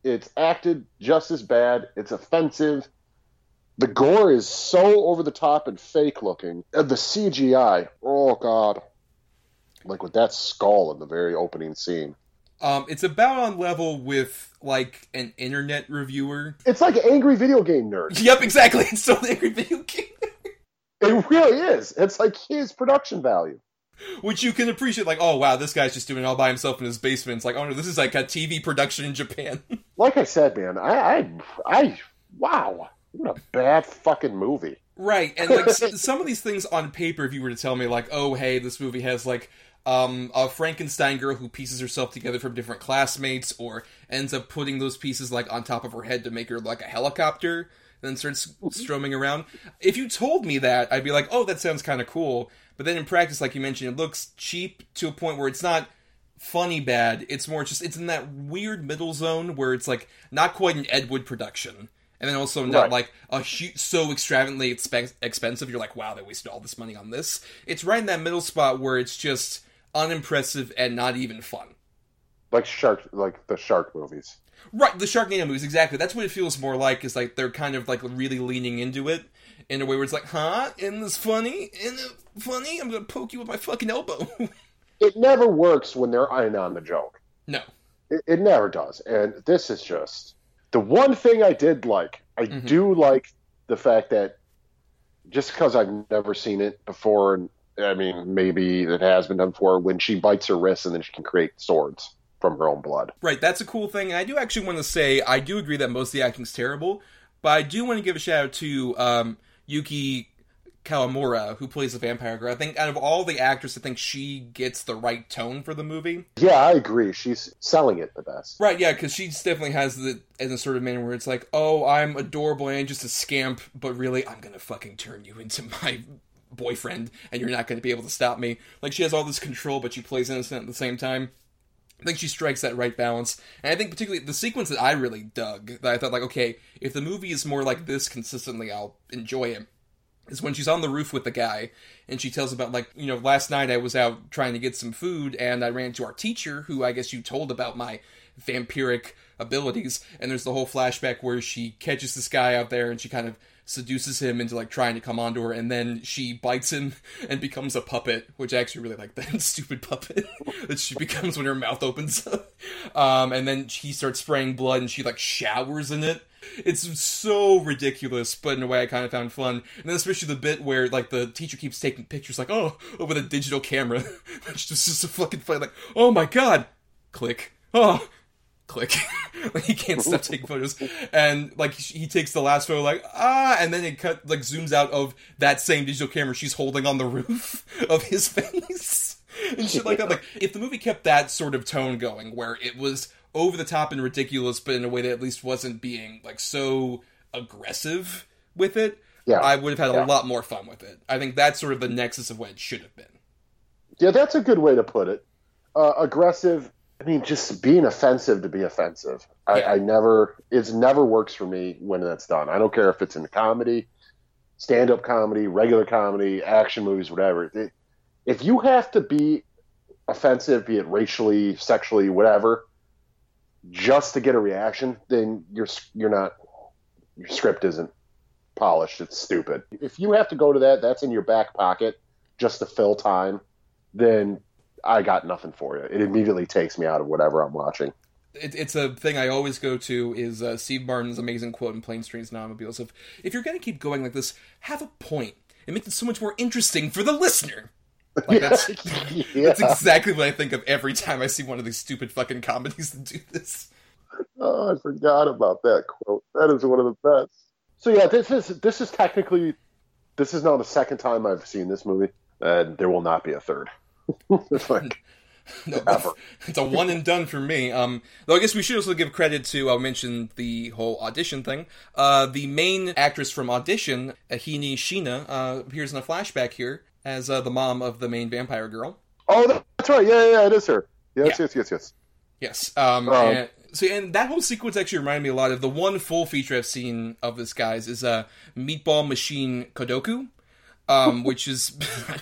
It's acted just as bad. It's offensive. The gore is so over the top and fake looking. And the CGI, oh god, like with that skull in the very opening scene. Um, it's about on level with like an internet reviewer. It's like angry video game nerd. Yep, exactly. It's so angry video game. It really is. It's like his production value. which you can appreciate. Like, oh wow, this guy's just doing it all by himself in his basement. It's like, oh no, this is like a TV production in Japan. Like I said, man, I, I, I wow, what a bad fucking movie. Right, and like some of these things on paper, if you were to tell me like, oh hey, this movie has like um, a Frankenstein girl who pieces herself together from different classmates, or ends up putting those pieces like on top of her head to make her like a helicopter, and then starts stroming around. If you told me that, I'd be like, oh, that sounds kind of cool. But then in practice, like you mentioned, it looks cheap to a point where it's not funny bad. It's more just it's in that weird middle zone where it's like not quite an Ed Wood production, and then also not Right. like a hu so extravagantly expe- expensive. You're like, wow, they wasted all this money on this. It's right in that middle spot where it's just unimpressive and not even fun. Like shark, like the shark movies. Right, the Sharknado movies, exactly. That's what it feels more like. Is like they're kind of like really leaning into it in a way where it's like, huh? Isn't this funny? Isn't it funny? I'm gonna poke you with my fucking elbow. It never works when they're in on the joke. no. It, it never does. And this is just the one thing I did like. I Mhm. do like the fact that just because I've never seen it before, and I mean, maybe it has been done before, when she bites her wrist and then she can create swords from her own blood. Right, that's a cool thing. And I do actually want to say I do agree that most of the acting's terrible, but I do want to give a shout out to um, Yuki Kawamura, who plays the vampire girl. I think out of all the actors, I think she gets the right tone for the movie. Yeah, I agree. She's selling it the best. Right, yeah, because she definitely has the in the sort of manner where it's like, oh, I'm adorable and just a scamp, but really, I'm gonna fucking turn you into my boyfriend, and you're not gonna be able to stop me. Like she has all this control, but she plays innocent at the same time. I think she strikes that right balance, and I think particularly the sequence that I really dug, that I thought like, okay, if the movie is more like this consistently, I'll enjoy it. Is when she's on the roof with the guy, and she tells about like, you know, last night I was out trying to get some food, and I ran into our teacher, who I guess you told about my vampiric abilities, and there's the whole flashback where she catches this guy out there, and she kind of seduces him into like trying to come onto her, and then she bites him and becomes a puppet, which I actually really like that stupid puppet that she becomes when her mouth opens. Um, and then he starts spraying blood, and she like showers in it. It's so ridiculous, but in a way I kind of found fun. And then especially the bit where like the teacher keeps taking pictures, like oh, with a digital camera, which is just a fucking funny, like oh my god, click, oh, click. like he can't stop taking photos, and like he takes the last photo, like ah, and then it cut like zooms out of that same digital camera she's holding on the roof of his face. And shit like that. Like, if the movie kept that sort of tone going, where it was over the top and ridiculous, but in a way that at least wasn't being like so aggressive with it, Yeah. I would have had Yeah. a lot more fun with it. I think that's sort of the nexus of what it should have been. Yeah, that's a good way to put it. Uh, aggressive. I mean, just being offensive to be offensive. I, Yeah. I never. It's never works for me when that's done. I don't care if it's in comedy, stand-up comedy, regular comedy, action movies, whatever. If you have to be offensive, be it racially, sexually, whatever, just to get a reaction, then you're you're not. Your script isn't polished. It's stupid. If you have to go to that, that's in your back pocket just to fill time then I got nothing for you. It immediately takes me out of whatever I'm watching. it, it's a thing I always go to is uh, Steve Martin's amazing quote in Planes, Trains, and Automobiles of if you're going to keep going like this, have a point. It makes it so much more interesting for the listener. Like that's yeah. that's exactly what I think of every time I see one of these stupid fucking comedies that do this. Oh, I forgot about that quote. That is one of the best. So yeah, this is this is technically this is now the second time I've seen this movie, and there will not be a third. It's like, No, Ever. it's a one and done for me. Um, though I guess we should also give credit to I mentioned the whole audition thing. Uh, the main actress from Audition, Eihi Shiina, uh, appears in a flashback here as uh, the mom of the main vampire girl. oh, that's right. Yeah, yeah, it is her. Yes, Yeah. yes, yes, yes. Yes. Um, Um, and, so and that whole sequence actually reminded me a lot of the one full feature I've seen of this guys is uh, Meatball Machine Kodoku, um, which is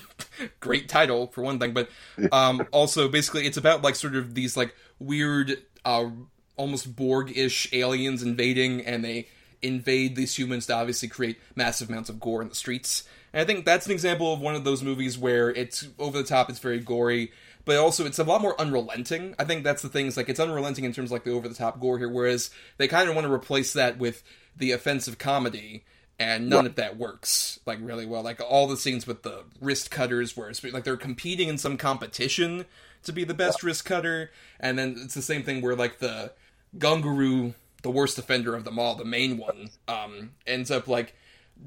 great title for one thing, but um, also basically it's about like sort of these like weird, uh, almost Borg-ish aliens invading, and they invade these humans to obviously create massive amounts of gore in the streets. And I think that's an example of one of those movies where it's over the top, it's very gory, but also it's a lot more unrelenting. I think that's the thing. Is like it's unrelenting in terms of like the over the top gore here, whereas they kind of want to replace that with the offensive comedy and none of that works like really well. Like all the scenes with the wrist cutters, where it's like they're competing in some competition to be the best wrist cutter, and then it's the same thing where like the Ganguro, the worst offender of them all, the main one, um, ends up like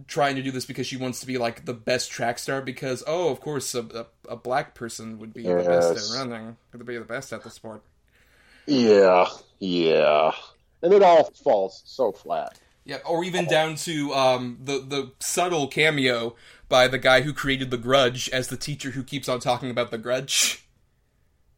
trying to do this because she wants to be like the best track star because oh of course a, a, a black person would be the best at running would be the best at the sport Yeah, yeah. And it all falls so flat. yeah or even down to um the the subtle cameo by the guy who created the grudge as the teacher who keeps on talking about the grudge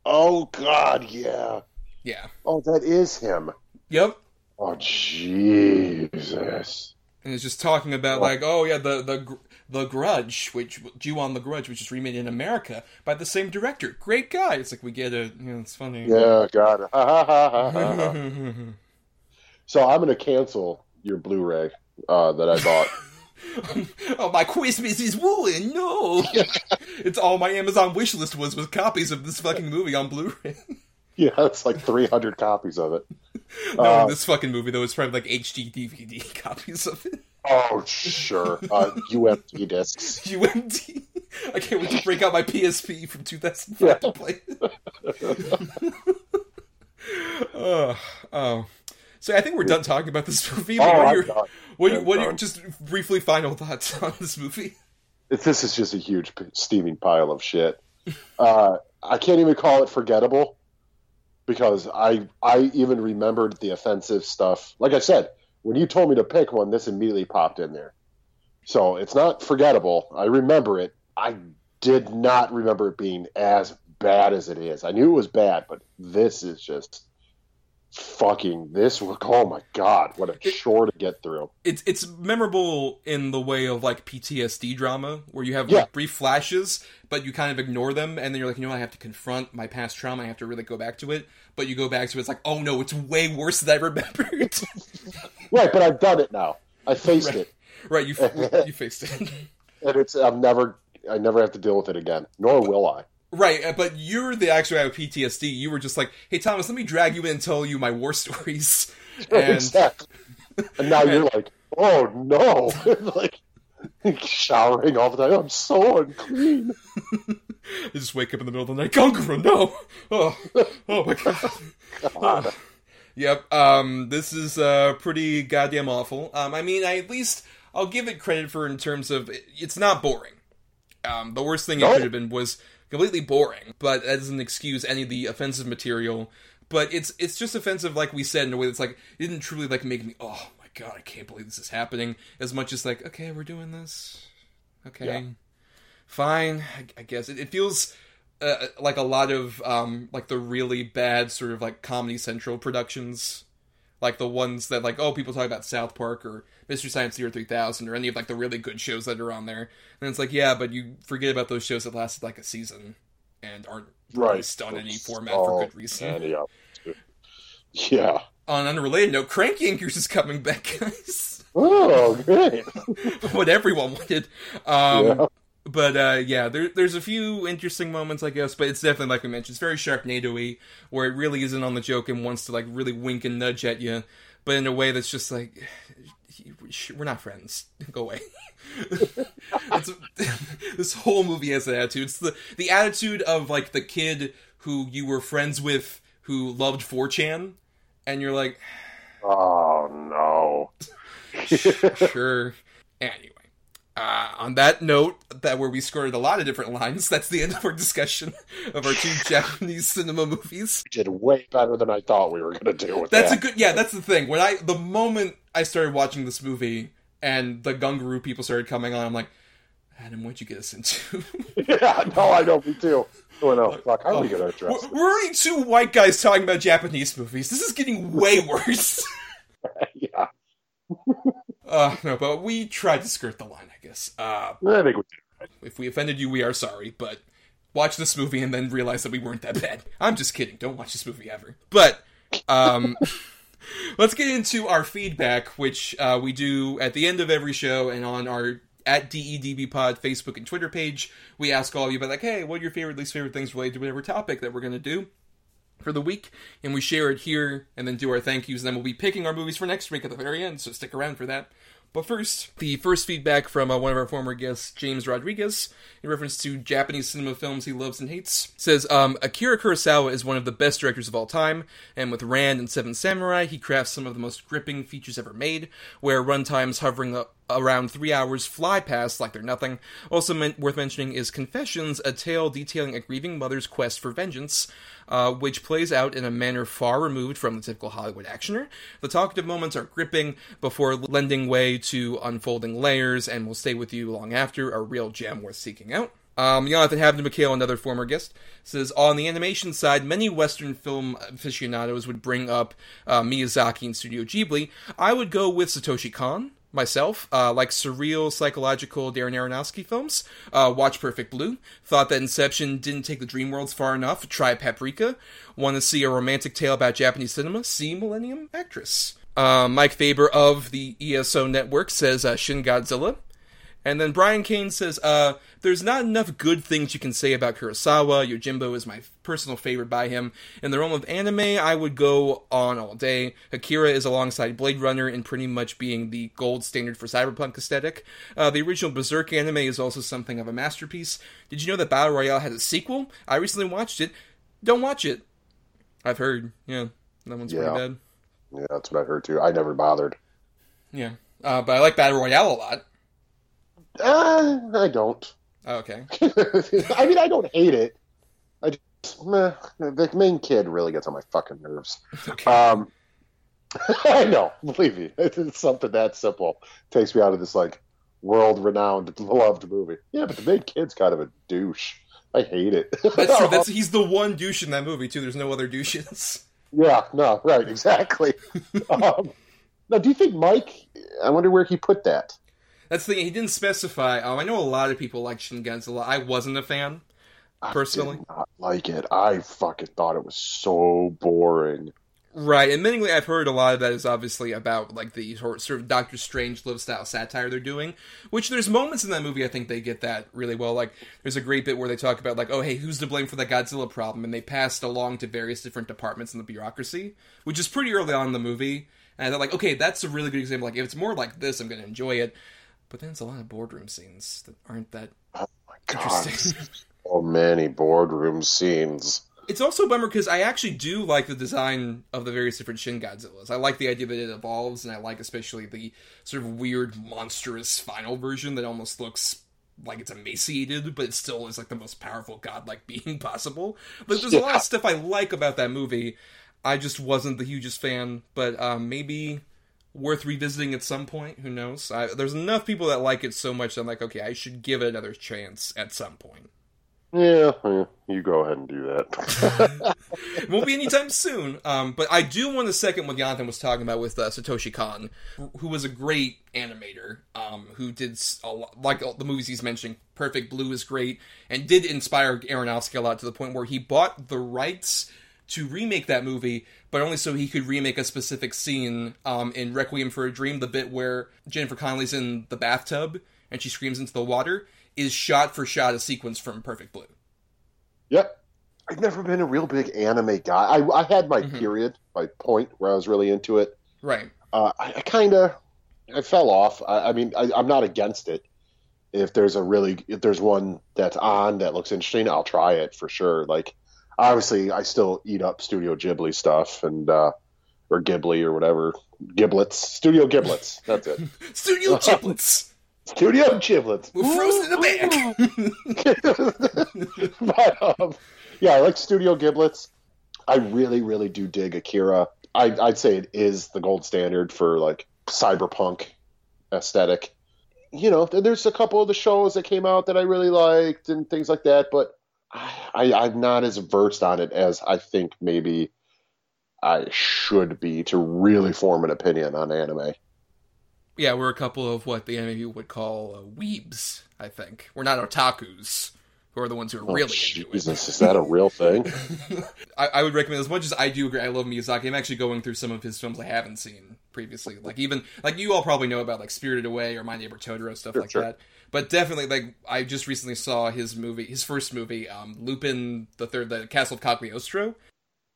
Oh God, yeah. yeah Oh, that is him. yep Oh Jesus. And it's just talking about like oh yeah the the the grudge which Ju-On the grudge which is remade in America by the same director great guy it's like we get it you know, it's funny Yeah, God. So I'm gonna cancel your Blu-ray uh, that I bought. oh, my Christmas is ruined. No, it's all my Amazon wish list was was copies of this fucking movie on Blu-ray. yeah, it's like 300 copies of it. No, Uh, this fucking movie though is probably like HD DVD copies of it. Oh, sure. Uh, UMD discs. UMD. I can't wait to break out my PSP from 2005 to play oh, oh. So I think we're done talking about this movie. Oh, what are your, what, what are your just briefly final thoughts on this movie? It's, this is just a huge steaming pile of shit. Uh, I can't even call it forgettable because I I even remembered the offensive stuff. Like I said, when you told me to pick one, this immediately popped in there. So it's not forgettable. I remember it. I did not remember it being as bad as it is. I knew it was bad, but this is just fucking this. Oh my god, what a chore to get through. it's it's memorable in the way of like PTSD drama where you have Yeah. like brief flashes but you kind of ignore them and then you're like you know I have to confront my past trauma I have to really go back to it but you go back to it it's like oh no it's way worse than I remembered Right, but I've done it now. I faced Right. it. right you you faced it and it's I'm never I never have to deal with it again, nor will I. right uh, but you're the actual guy with PTSD you were just like hey Thomas let me drag you in and tell you my war stories and exactly. And now you're like, oh no, like showering all the time. I'm so unclean. you just wake up in the middle of the night Ganguro no oh oh my god God. Yep. Um, this is uh, pretty goddamn awful. Um, I mean, I at least I'll give it credit for in terms of it's not boring. Um, the worst thing it could have been was completely boring, but that doesn't excuse any of the offensive material. But it's it's just offensive, like we said, in a way that's like it didn't truly like make me. Oh my god, I can't believe this is happening. As much as like, okay, we're doing this. Okay, Yeah. fine. I, I guess it, it feels uh, like a lot of um, like the really bad sort of like Comedy Central productions, like the ones that like oh people talk about South Park or Mystery Science Theater 3000 or any of like the really good shows that are on there, and it's like yeah, but you forget about those shows that lasted like a season and aren't Right. released on any format for good reason. Yeah. Yeah. On unrelated note, Cranky Yankers is coming back, guys. Oh, great. what everyone wanted. Um, Yeah. But uh, yeah, there, there's a few interesting moments, I guess. But it's definitely like we mentioned, it's very Sharknado-y, where it really isn't on the joke and wants to like really wink and nudge at you, but in a way that's just like, we're not friends. Go away. this whole movie has that attitude. It's the the attitude of like the kid who you were friends with who loved 4chan, and you're like, Oh no. sure. Anyway, uh, on that note, that where we skirted a lot of different lines, that's the end of our discussion of our two Japanese cinema movies. We did way better than I thought we were gonna do with That's a good, yeah. That's the thing. When I, the moment I started watching this movie and the Ganguro people started coming on, I'm like, Adam, what'd you get us into? yeah, no, I know, me too. Oh no, fuck, how are we gonna address we're, we're already two white guys talking about Japanese movies. This is getting way worse. yeah. Uh, no, but we tried to skirt the line, I guess. Uh, I think we did. If we offended you, we are sorry, but watch this movie and then realize that we weren't that bad. I'm just kidding. Don't watch this movie ever. But um let's get into our feedback, which uh, we do at the end of every show and on our at DEDB Pod Facebook and Twitter page. We ask all of you about like, hey, what are your favorite, least favorite things related to whatever topic that we're gonna do for the week, and we share it here and then do our thank yous, and then we'll be picking our movies for next week at the very end, so stick around for that. But first, the first feedback from uh, one of our former guests, James Rodriguez, in reference to Japanese cinema films he loves and hates, says um, Akira Kurosawa is one of the best directors of all time, and with Ran and Seven Samurai, he crafts some of the most gripping features ever made, where runtimes hovering up around three hours fly past like they're nothing. Also men- worth mentioning is Confessions, a tale detailing a grieving mother's quest for vengeance, uh, which plays out in a manner far removed from the typical Hollywood actioner. The talkative moments are gripping before lending way to unfolding layers and will stay with you long after, a real gem worth seeking out. Um, Jonathan Hayden McHale, another former guest, says on the animation side, many Western film aficionados would bring up uh, Miyazaki and Studio Ghibli. I would go with Satoshi Kon myself, uh, like surreal, psychological Darren Aronofsky films. Uh, watch Perfect Blue. Thought that Inception didn't take the dream worlds far enough. Try Paprika. Want to see a romantic tale about Japanese cinema? See Millennium Actress. Uh, Mike Faber of the ESO Network says uh, Shin Godzilla. And then Brian Kane says, uh, there's not enough good things you can say about Kurosawa. Yojimbo is my personal favorite by him. In the realm of anime, I would go on all day. Akira is alongside Blade Runner in pretty much being the gold standard for cyberpunk aesthetic. Uh, the original Berserk anime is also something of a masterpiece. Did you know that Battle Royale has a sequel? I recently watched it. Don't watch it. I've heard. Yeah, that one's Yeah. pretty bad. Yeah, that's what I heard too. I never bothered. Yeah. Uh, but I like Battle Royale a lot. Uh, I don't. Oh, okay. I mean, I don't hate it. I just meh, the main kid really gets on my fucking nerves. Okay. Um, I know, believe me, it's something that simple takes me out of this like world-renowned, beloved movie. Yeah, but the main kid's kind of a douche. I hate it. That's true. That's he's the one douche in that movie too. There's no other douches. yeah, no, right, exactly. um, now, do you think Mike? I wonder where he put that. That's the thing. He didn't specify. Um, I know a lot of people like Shin Godzilla. I wasn't a fan. I Personally? did not like it. I fucking thought it was so boring. Right, admittingly, I've heard a lot of that is obviously about like the sort sort of Doctor Strangelove style satire they're doing. Which there's moments in that movie I think they get that really well. Like there's a great bit where they talk about like, oh hey, who's to blame for the Godzilla problem, and they passed along to various different departments in the bureaucracy, which is pretty early on in the movie. And I thought like, okay, that's a really good example. Like if it's more like this, I'm going to enjoy it. But then it's a lot of boardroom scenes that aren't that God, interesting. so many boardroom scenes. It's also a bummer because I actually do like the design of the various different Shin Godzillas. I like the idea that it evolves, and I like especially the sort of weird, monstrous final version that almost looks like it's emaciated, but it still is like the most powerful godlike being possible. Like, there's a lot of stuff I like about that movie. I just wasn't the hugest fan, but um, maybe worth revisiting at some point. Who knows? I, there's enough people that like it so much that I'm like, okay, I should give it another chance at some point. Yeah, yeah, you go ahead and do that. It won't be anytime soon. Um, but I do want to second what Jonathan was talking about with uh, Satoshi Kon, who was a great animator, um, who did lot, like all the movies he's mentioning. Perfect Blue is great, and did inspire Aronofsky a lot to the point where he bought the rights to remake that movie, but only so he could remake a specific scene um, in Requiem for a Dream, the bit where Jennifer Connelly's in the bathtub and she screams into the water, is shot for shot a sequence from Perfect Blue. yep. I've never been a real big anime guy. I, I had my Mhm. period, my point where I was really into it. Right. Uh, I, I kind of, I fell off. I, I mean, I, I'm not against it. If there's a really, if there's one that's on that looks interesting, I'll try it for sure. Like, obviously, I still eat up Studio Ghibli stuff and uh, or Ghibli or whatever giblets, Studio Giblets. That's it. Studio Chiplets. Studio Giblets. We're frozen in a bag. but, um, yeah, I like Studio Giblets. I really, really do dig Akira. I, I'd say it is the gold standard for like cyberpunk aesthetic. You know, there- there's a couple of the shows that came out that I really liked and things like that, but I, I'm not as versed on it as I think maybe I should be to really form an opinion on anime. yeah, we're a couple of what the anime would call uh, weebs. I think we're not otakus, who are the ones who are Oh, really. Jesus, is that a real thing? I, I would recommend as much as I do agree. I love Miyazaki. I'm actually going through some of his films I haven't seen previously. Like even like you all probably know about like Spirited Away or My Neighbor Totoro stuff Sure, like sure. that. But definitely like I just recently saw his movie, his first movie, um, Lupin the Third, the Castle of Cagliostro.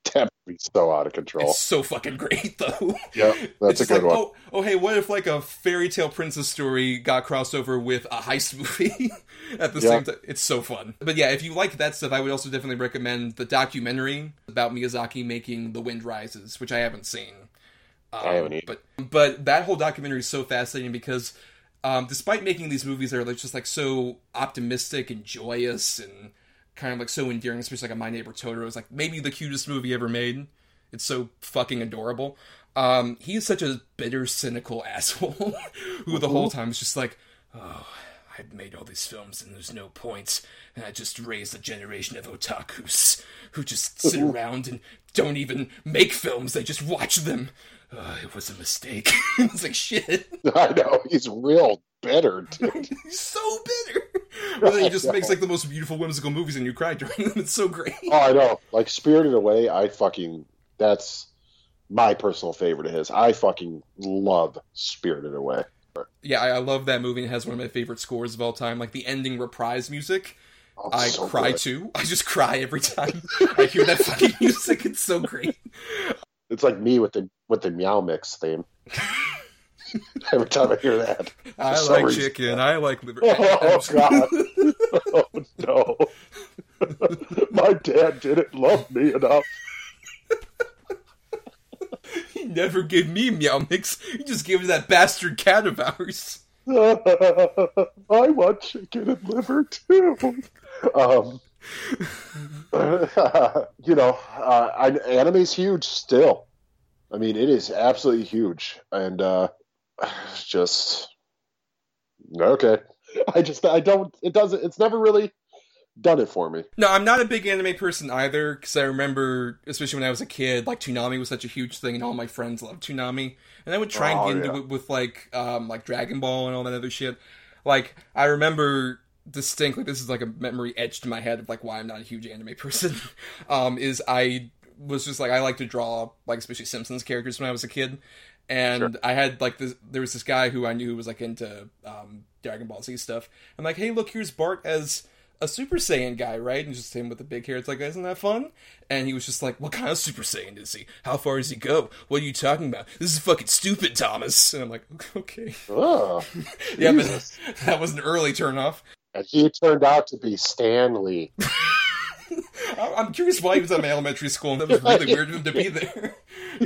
Damn, He's so out of control. It's so fucking great, though. Yeah, it's that's a good like, one. Oh, oh, hey, what if like a fairy tale princess story got crossed over with a heist movie at the Yeah. same time? It's so fun. But yeah, if you like that stuff, I would also definitely recommend the documentary about Miyazaki making The Wind Rises, which I haven't seen. Um, I haven't either. But but that whole documentary is so fascinating because um, despite making these movies that are like, just like so optimistic and joyous and kind of like so endearing, especially like a My Neighbor Totoro is like maybe the cutest movie ever made. It's so fucking adorable. Um, he is such a bitter, cynical asshole who the whole time is just like, oh, I've made all these films and there's no point, and I just raised a generation of otakus who just sit around and don't even make films; they just watch them. Uh, it was a mistake. it's like shit. I know he's real bitter. Dude. He's so bitter. But then he just makes like the most beautiful whimsical movies, and you cry during them. It's so great. Oh, I know. Like Spirited Away, I fucking that's my personal favorite of his. I fucking love Spirited Away. Yeah, I, I love that movie. It has one of my favorite scores of all time. Like the ending reprise music. Oh, I so cry good. too. I just cry every time I hear that fucking music. It's so great. It's like me with the with the Meow Mix theme. Every time I hear that, I like reason. chicken. I like liver. oh god, oh no, my dad didn't love me enough. He never gave me meow mix. He just gave me that bastard cat of ours. I want chicken and liver too. Um, you know, uh, I, anime's huge still. I mean, it is absolutely huge, and uh, just okay. I just I don't. It doesn't. It's never really done it for me. No, I'm not a big anime person either, because I remember, especially when I was a kid, like Toonami was such a huge thing, and all my friends loved Toonami, and I would try and Oh, get into it with like, um, like Dragon Ball and all that other shit. Like, I remember distinctly, this is like a memory etched in my head of like why I'm not a huge anime person. um, is I was just like I like to draw like especially Simpsons characters when I was a kid, and I had like this. There was this guy who I knew who was like into um, Dragon Ball Z stuff. I'm like, hey, look, here's Bart as a Super Saiyan guy, right? And just him with the big hair. It's like, isn't that fun? And he was just like, what kind of Super Saiyan is he? How far does he go? What are you talking about? This is fucking stupid, Thomas. And I'm like, okay, Oh, yeah, but that was an early turnoff. And he turned out to be Stan Lee. I'm curious why he was at my elementary school, and that was really weird of him to be there.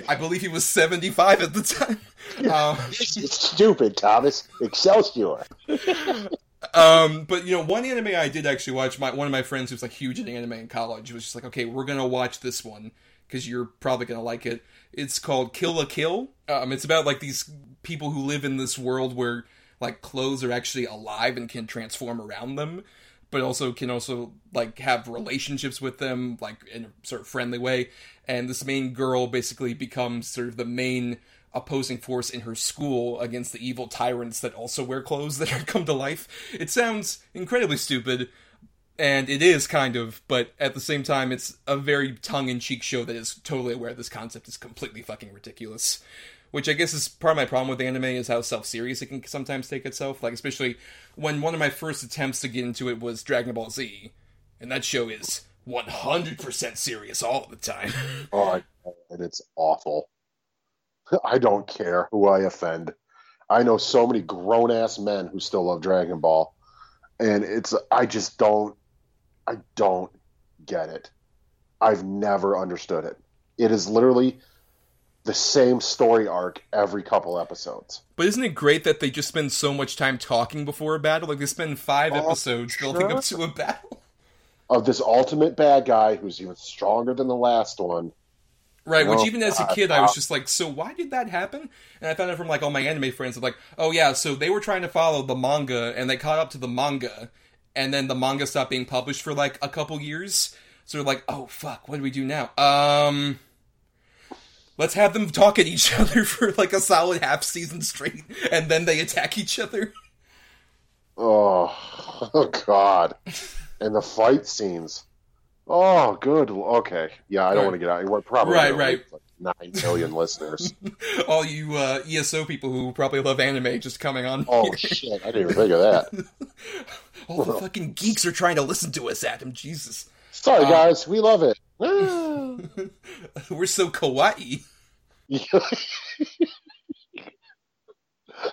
I believe he was 75 at the time. Um, It's stupid, Thomas. Excelsior. Um, but you know, one anime I did actually watch. My one of my friends who's like huge into anime in college was just like, okay, we're gonna watch this one because you're probably gonna like it. It's called Kill la Kill. Um, it's about like these people who live in this world where like clothes are actually alive and can transform around them, but also can also like have relationships with them like in a sort of friendly way. And this main girl basically becomes sort of the main opposing force in her school against the evil tyrants that also wear clothes that are come to life. It sounds incredibly stupid, and it is kind of, but at the same time, it's a very tongue in cheek show that is totally aware this concept is completely fucking ridiculous. Which I guess is part of my problem with anime is how self serious it can sometimes take itself. Like, especially when one of my first attempts to get into it was Dragon Ball Z, and that show is 100% serious all the time. Oh, and it's awful. I don't care who I offend. I know so many grown ass men who still love Dragon Ball, and it's I just don't, I don't get it. I've never understood it. It is literally the same story arc every couple episodes. But isn't it great that they just spend so much time talking before a battle? Like they spend five Oh, episodes building up to a battle. Of this ultimate bad guy who's even stronger than the last one. Right, which Oh, even as a kid I was just like, so why did that happen? And I found out from like all my anime friends of like, oh yeah, so they were trying to follow the manga and they caught up to the manga and then the manga stopped being published for like a couple years. So they're like, oh fuck, what do we do now? Um Let's have them talk at each other for like a solid half season straight, and then they attack each other. Oh, oh God. And the fight scenes. Oh, good. Okay. Yeah, I don't Right. want to get out. We're probably Right, right. like nine million listeners. All you uh, ESO people who probably love anime just coming on. Oh here. shit! I didn't even think of that. All the fucking geeks are trying to listen to us, Adam. Jesus. Sorry, Uh, guys. We love it. We're so kawaii.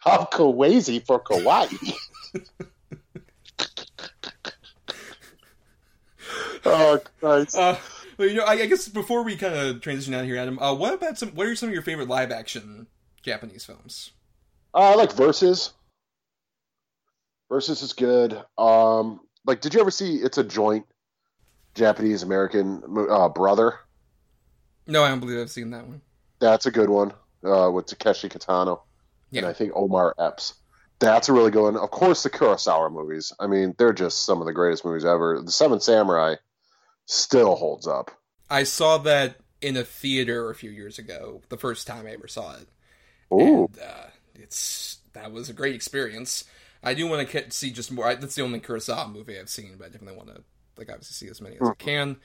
I'm kawaii for kawaii. oh Christ! Uh, well, you know, I, I guess before we kind of transition out of here, Adam, uh, what about some? What are some of your favorite live action Japanese films? Uh, I like Versus. Versus is good. Um, like, did you ever see? It's a joint Japanese American uh, brother. No, I don't believe I've seen that one. That's a good one uh, with Takeshi Kitano Yeah. and I think Omar Epps. That's a really good one. Of course, the Kurosawa movies. I mean, they're just some of the greatest movies ever. The Seven Samurai still holds up. I saw that in a theater a few years ago, the first time I ever saw it. Ooh, And, uh, it's that was a great experience. I do want to see just more. I, that's the only Kurosawa movie I've seen, but I definitely want to like obviously see as many as I can.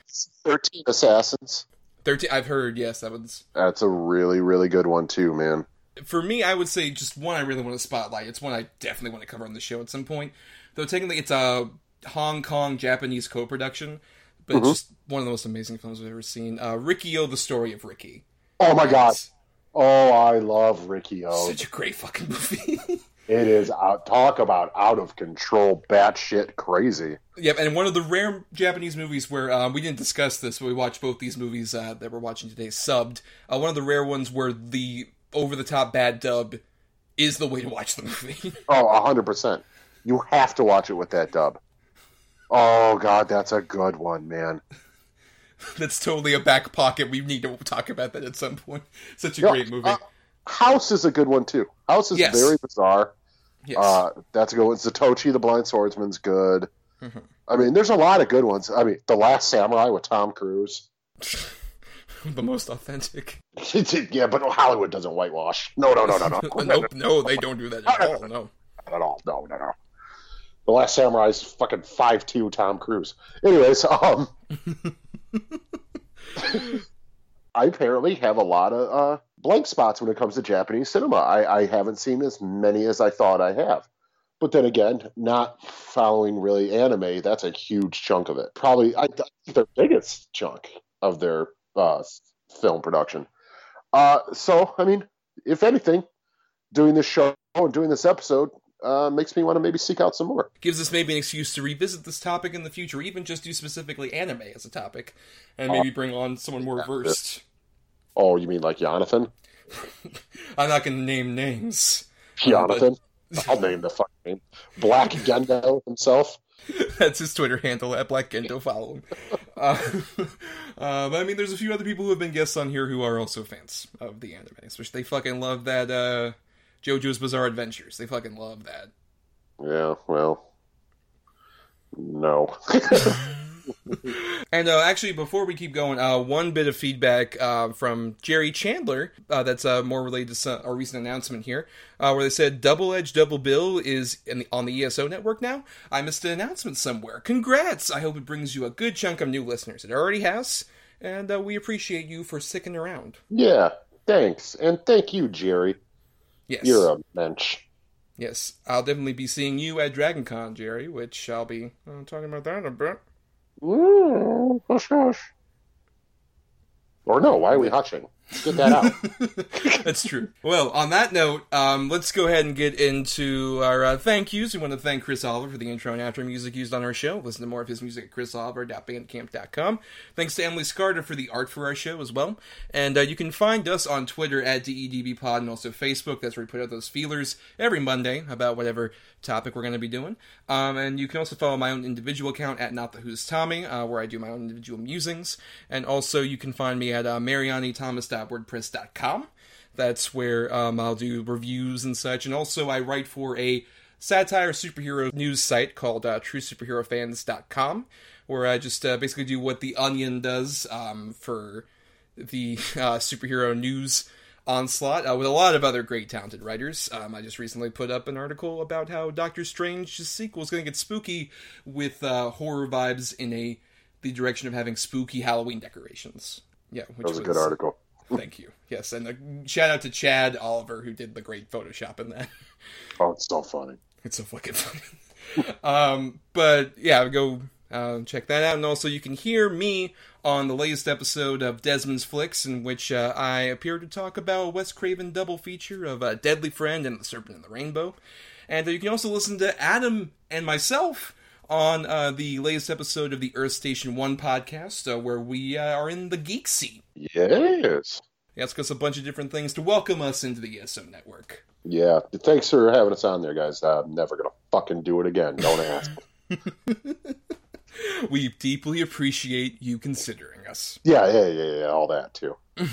Thirteen Assassins. Thirteen. I've heard. Yes, that was That's a really, really good one too, man. for me. I would say just one I really want to spotlight. It's one I definitely want to cover on the show at some point. Though technically, it's a Hong Kong Japanese co-production, but it's just one of the most amazing films I've ever seen. Uh, Riki-Oh: The Story of Ricky. Oh my God! Oh, I love Riki-Oh. such a great fucking movie. It is out. Talk about out of control, batshit crazy. Yep, and one of the rare Japanese movies where um, we didn't discuss this, but we watched both these movies uh, that we're watching today subbed. Uh, one of the rare ones where the over the top bad dub is the way to watch the movie. Oh, a hundred percent. You have to watch it with that dub. Oh God, that's a good one, man. That's totally a back pocket. We need to talk about that at some point. Such a great movie. uh, House is a good one too. House is Yes. very bizarre. yes. Uh, that's a good one. Zatoichi the Blind Swordsman's good. Mm-hmm. I mean, there's a lot of good ones. I mean, The Last Samurai with Tom Cruise. the most authentic. yeah, but Hollywood doesn't whitewash. No, no, no, no, no. nope, no, they don't do that at all. No. Not at all. No, no, no. The Last Samurai is fucking five two Tom Cruise. Anyways, um, I apparently have a lot of uh, blank spots when it comes to Japanese cinema. I, I haven't seen as many as I thought I have. But then again, not following really anime, that's a huge chunk of it. Probably I, their biggest chunk of their uh, film production. Uh, so, I mean, if anything, doing this show and doing this episode uh, makes me want to maybe seek out some more. Gives us maybe an excuse to revisit this topic in the future, even just do specifically anime as a topic, and maybe bring on someone more versed. Oh, you mean like Jonathan? I'm not going to name names. Jonathan? I'll name the fucking name. Black Gendo himself. That's his Twitter handle at Black Gendo. Follow him. Uh, uh, but I mean, there's a few other people who have been guests on here who are also fans of the anime. Especially, they fucking love that uh, JoJo's Bizarre Adventures. They fucking love that. Yeah, well, no. And uh, actually, before we keep going, uh, one bit of feedback uh, from Jerry Chandler uh, that's uh, more related to some, a recent announcement here, uh, where they said Double Edge Double Bill is in the, on the ESO network now. I missed an announcement somewhere. Congrats! I hope it brings you a good chunk of new listeners. It already has, and uh, we appreciate you for sticking around. yeah, thanks. And thank you, Jerry. Yes, You're a mensch. yes. I'll definitely be seeing you at DragonCon, Jerry, which I'll be uh, talking about that in a bit. Mm, hush, hush. Or no, why are we hushing? Get that out. That's true. Well, on that note, um, let's go ahead and get into our uh, thank yous. We want to thank Chris Oliver for the intro and after music used on our show. Listen to more of his music at chrisoliver.bandcamp.com. Thanks to Emily Scarter for the art for our show as well. And uh, you can find us on Twitter at DEDBpod and also Facebook. That's where we put out those feelers every Monday about whatever topic we're going to be doing. Um, and you can also follow my own individual account at Not the Who's Tommy, uh, where I do my own individual musings. And also you can find me at uh, MarianiThomas.wordpress.com. That's where um, I'll do reviews and such. And also I write for a satire superhero news site called uh, TrueSuperheroFans.com, where I just uh, basically do what The Onion does um, for the uh, superhero news onslaught uh, with a lot of other great talented writers. Um, I just recently put up an article about how Doctor Strange's sequel is going to get spooky with uh, horror vibes in a the direction of having spooky Halloween decorations. Yeah, which That was a good article. Thank you. Yes, and uh, shout out to Chad Oliver who did the great Photoshop in that. Oh, it's so funny. It's so fucking funny. um, but yeah, go Uh, check that out, and also you can hear me on the latest episode of Desmond's Flicks, in which uh, I appear to talk about a Wes Craven double feature of uh, Deadly Friend and The Serpent and the Rainbow. And uh, you can also listen to Adam and myself on uh, the latest episode of the Earth Station 1 podcast, uh, where we uh, are in the geek seat. Yes. Yeah, it's got a bunch of different things to welcome us into the ESO network. Yeah. Thanks for having us on there, guys. Uh, I'm never gonna fucking do it again. Don't ask. We deeply appreciate you considering us. yeah, yeah, yeah, yeah. All that too.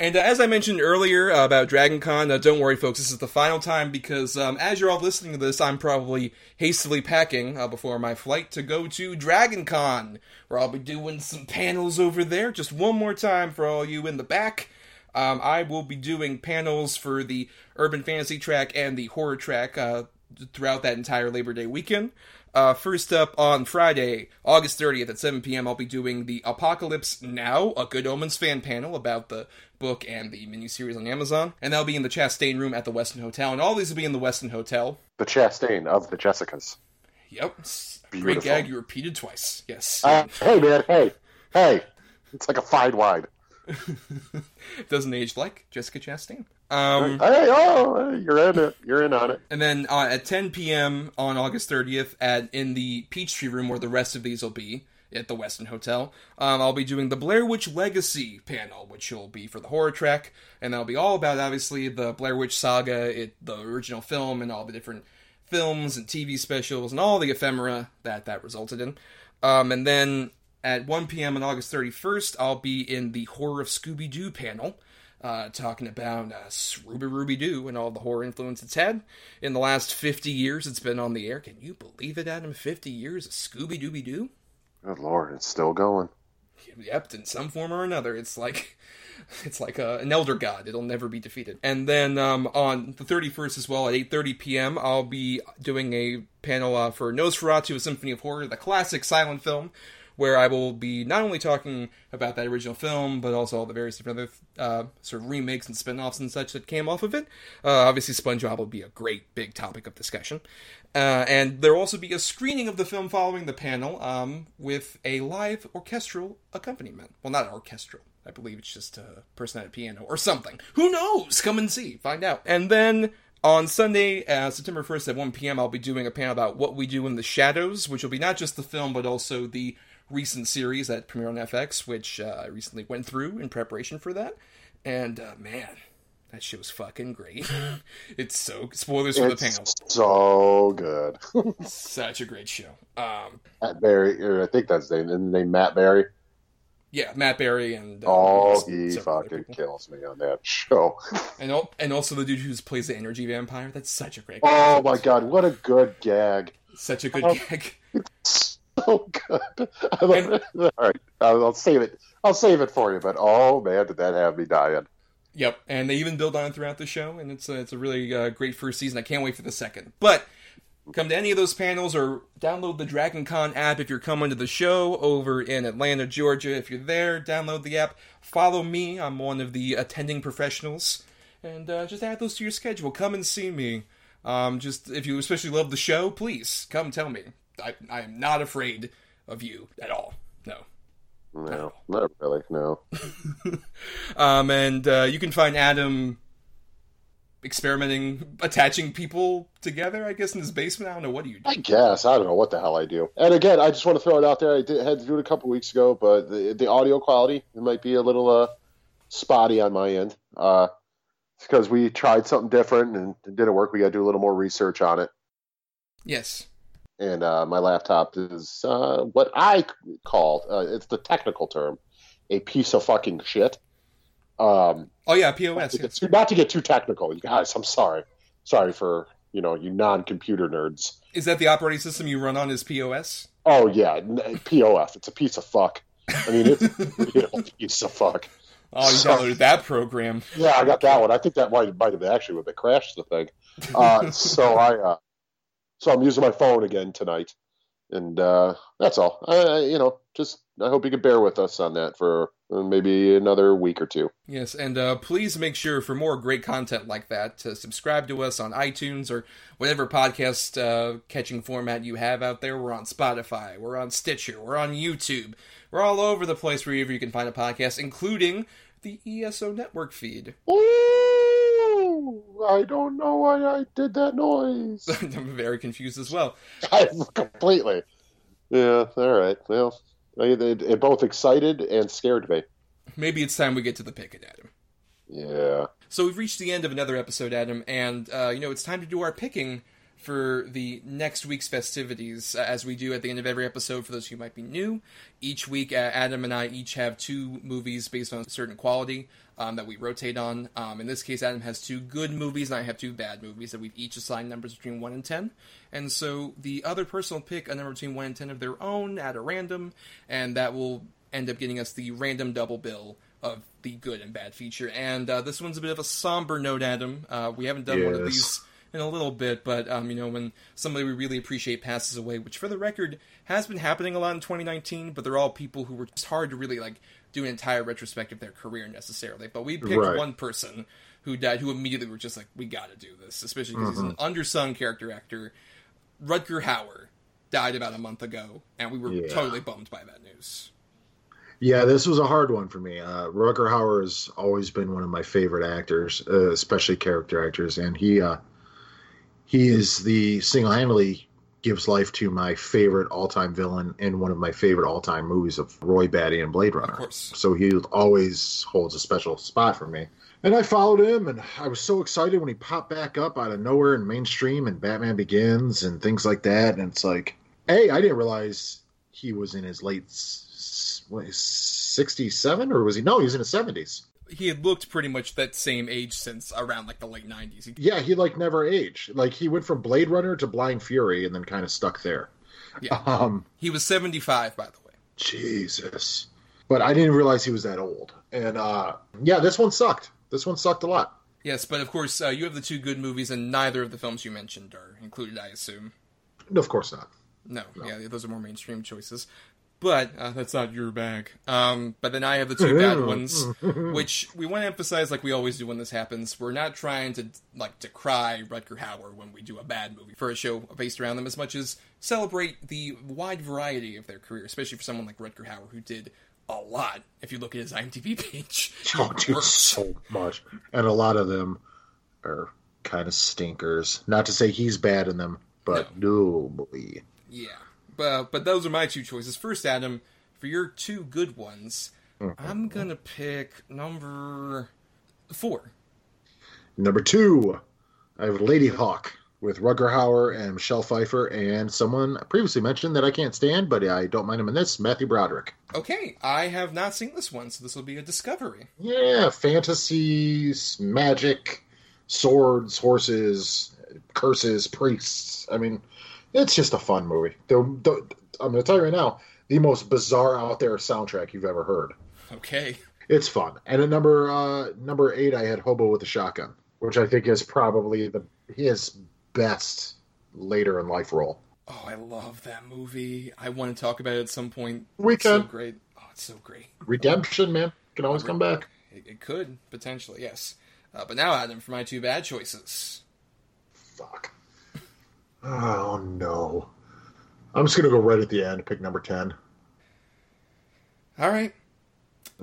And uh, as I mentioned earlier uh, about Dragon Con, uh, don't worry, folks, this is the final time because um, as you're all listening to this, I'm probably hastily packing uh, before my flight to go to Dragon Con, where I'll be doing some panels over there. Just one more time for all you in the back. Um, I will be doing panels for the urban fantasy track and the horror track uh, throughout that entire Labor Day weekend. Uh, first up on Friday, August 30th at 7 p.m., I'll be doing the Apocalypse Now, a Good Omens fan panel about the book and the miniseries on Amazon. And that'll be in the Chastain room at the Westin Hotel. And all these will be in the Westin Hotel. The Chastain of the Jessicas. Yep. s- Great gag, you repeated twice. Yes. Uh, hey, man. Hey, hey. It's like a fine wine. Doesn't age like Jessica Chastain. Um, Hey, oh, you're in it. You're in on it. And then uh, at 10 p.m. on August 30th, at in the Peachtree Room where the rest of these will be at the Westin Hotel, um, I'll be doing the Blair Witch Legacy panel, which will be for the horror track, and that'll be all about obviously the Blair Witch saga, it, the original film, and all the different films and TV specials and all the ephemera that that resulted in. Um, and then at 1 p.m. on August 31st, I'll be in the Horror of Scooby Doo panel uh, talking about uh, Ruby Ruby Doo and all the horror influence it's had in the last 50 years it's been on the air. Can you believe it, Adam? 50 years of Scooby Dooby Doo? Good lord, it's still going. Yep, in some form or another. It's like it's like a, an elder god. It'll never be defeated. And then um, on the 31st as well at 8:30 p.m. I'll be doing a panel uh, for Nosferatu: A Symphony of Horror, the classic silent film, where I will be not only talking about that original film, but also all the various different other uh, sort of remakes and spin-offs and such that came off of it. Uh, obviously, SpongeBob will be a great big topic of discussion. Uh, and there will also be a screening of the film following the panel um, with a live orchestral accompaniment. Well, not orchestral. I believe it's just a person at a piano or something. Who knows? Come and see. Find out. And then on Sunday, uh, September 1st at 1 p.m., I'll be doing a panel about what we do in the shadows, which will be not just the film, but also the recent series that premiered on FX, which uh, I recently went through in preparation for that. And uh, man, that shit was fucking great. it's so spoilers for the panel. It's so good. Such a great show. Um, Matt Berry, or I think that's the name, Matt Berry. yeah, Matt Berry and uh, Oh, he fucking kills me on that show. and and also the dude who plays the energy vampire. That's such a great. Oh my god, what a good gag! such a good Oh. gag. So good. I love- All right, I'll, save it. I'll save it for you. But oh man, did that have me dying? Yep, and they even build on throughout the show, and it's a, it's a really uh, great first season. I can't wait for the second. But come to any of those panels or download the Dragon Con app if you're coming to the show over in Atlanta, Georgia. If you're there, download the app. Follow me. I'm one of the attending professionals, and uh, just add those to your schedule. Come and see me. Um, just if you especially love the show, please come tell me. I, I am not afraid of you at all. No. No, not really. No. Um, and uh, you can find Adam experimenting, attaching people together. I guess in his basement. I don't know what do you do. I guess I don't know what the hell I do. And again, I just want to throw it out there. I did, had to do it a couple weeks ago, but the, the audio quality it might be a little uh, spotty on my end. Uh, because we tried something different and it didn't work. We got to do a little more research on it. Yes. And uh, my laptop is uh, what I call uh, it's the technical term a piece of fucking shit. Um, Oh yeah, not, POS. to get too, not to get too technical, you guys. I'm sorry. Sorry for you know you non-computer nerds. Is that the operating system you run on? Is POS? Oh yeah, POF. It's a piece of fuck. I mean, it's a piece of fuck. Oh, you downloaded that program. Yeah, I got that one. I think that might might have actually crashed the thing. Uh, so I, uh, so I'm using my phone again tonight, and uh, that's all. I, you know, just I hope you can bear with us on that for uh, maybe another week or two. Yes, and uh, please make sure for more great content like that to subscribe to us on iTunes or whatever podcast uh, catching format you have out there. We're on Spotify, we're on Stitcher, we're on YouTube, we're all over the place wherever you can find a podcast, including the ESO Network feed. Ooh, I don't know why I did that noise. I'm very confused as well. I completely. Yeah. All right. Well, it, it, it both excited and scared me. Maybe it's time we get to the pick it, Adam. Yeah. So we've reached the end of another episode, Adam, and uh, you know it's time to do our picking for the next week's festivities, uh, as we do at the end of every episode. For those who might be new, each week uh, Adam and I each have two movies based on a certain quality um, that we rotate on. Um, in this case, Adam has two good movies, and I have two bad movies that we've each assigned numbers between one and ten. And so the other person will pick a number between one and ten of their own at a random, and that will end up getting us the random double bill of the good and bad feature. And uh, this one's a bit of a somber note, Adam. Uh, we haven't done one of these in a little bit, but um, you know, when somebody we really appreciate passes away, which for the record has been happening a lot in 2019, but they're all people who were just hard to really like do an entire retrospective of their career necessarily. But we picked Right. one person who died, who immediately were just like, we got to do this, especially because he's an undersung character actor. Rutger Hauer died about a month ago, and we were Yeah. totally bummed by that news. Yeah, this was a hard one for me. Uh, Rutger Hauer has always been one of my favorite actors, uh, especially character actors, and he uh, he is the single-handedly gives life to my favorite all-time villain in one of my favorite all-time movies of Roy Batty and Blade Runner. Of course. So he always holds a special spot for me. And I followed him, and I was so excited when he popped back up out of nowhere in mainstream and Batman Begins and things like that. And it's like, hey, I didn't realize he was in his late what, 67 or was he? No, he was in his 70s. He had looked pretty much that same age since around like the late 90s. He, Yeah, he like never aged. Like he went from Blade Runner to Blind Fury and then kind of stuck there. Yeah. Um, he was 75, by the way. Jesus. But I didn't realize he was that old. And uh, yeah, this one sucked. This one sucked a lot. Yes, but of course, uh, you have the two good movies, and neither of the films you mentioned are included, I assume. No, of course not. No, yeah, those are more mainstream choices. But uh, that's not your bag. Um, but then I have the two bad ones, which we want to emphasize, like we always do when this happens. We're not trying to like decry Rutger Hauer when we do a bad movie for a show based around them, as much as celebrate the wide variety of their career, especially for someone like Rutger Hauer who did a lot. If you look at his IMDb page, Oh, dude, so much. And a lot of them are kind of stinkers. Not to say he's bad in them, but no, boy. Yeah, but but those are my two choices. First, Adam, for your two good ones, mm-hmm. I'm gonna pick number four. Number two, I have Ladyhawke with Rutger Hauer and Michelle Pfeiffer and someone previously mentioned that I can't stand, but I don't mind him in this, Matthew Broderick. Okay, I have not seen this one, so this will be a discovery. Yeah, fantasies, magic, swords, horses, curses, priests. I mean, it's just a fun movie. The, the, I'm going to tell you right now, the most bizarre out there soundtrack you've ever heard. Okay, It's fun. And at number uh, number eight, I had Hobo with a Shotgun, which I think is probably the his best later in life role. oh, I love that movie. I want to talk about it at some point. We It's so can. great. Oh, it's so great. Redemption, man, can always come back. It, it could potentially, yes. Uh, but now, Adam, for my two bad choices. Fuck. Oh no. I'm just gonna go right at the end, pick number ten. All right.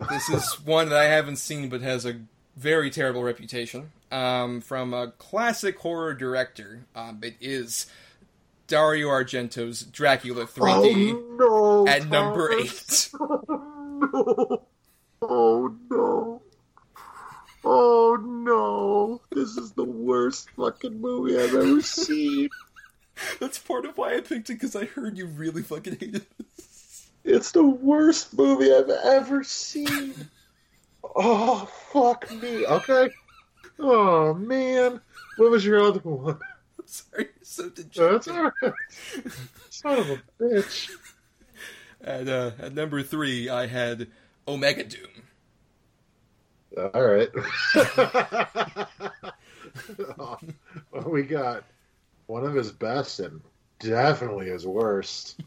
This is one that I haven't seen but has a very terrible reputation. Um, from a classic horror director. Um, it is Dario Argento's Dracula 3D Oh no! at number Thomas. 8. no. Oh no. Oh no. This is the worst fucking movie I've ever seen. That's part of why I picked it because I heard you really fucking hated it. It's the worst movie I've ever seen. Oh, fuck me. Okay. Oh, man. What was your other one? I'm sorry, you're so That's dejected. all right. Son of a bitch. At, uh, at number 3, I had Omega Doom. All right. Oh, well, we got one of his best and definitely his worst.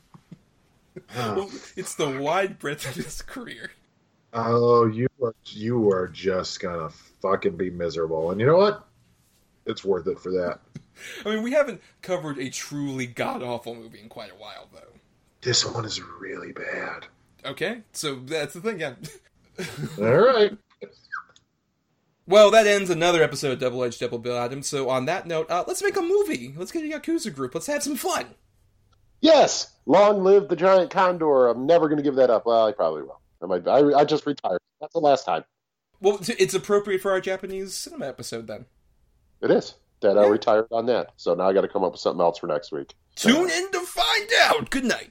well, it's the wide breadth of his career. Oh, you are you are just gonna fucking be miserable. And you know what? It's worth it for that. I mean, we haven't covered a truly god awful movie in quite a while, though. This one is really bad. Okay, so that's the thing, yeah. All right. Well, that ends another episode of Double Edged Double Bill Adams. So, on that note, uh, let's make a movie. Let's get a Yakuza group. Let's have some fun. Yes, long live the giant condor. I'm never going to give that up. Well, I probably will. I might. I, I just retired. That's the last time. Well, it's appropriate for our Japanese cinema episode then. It is. That I retired on that. So now I got to come up with something else for next week. Tune in to find out. Good night.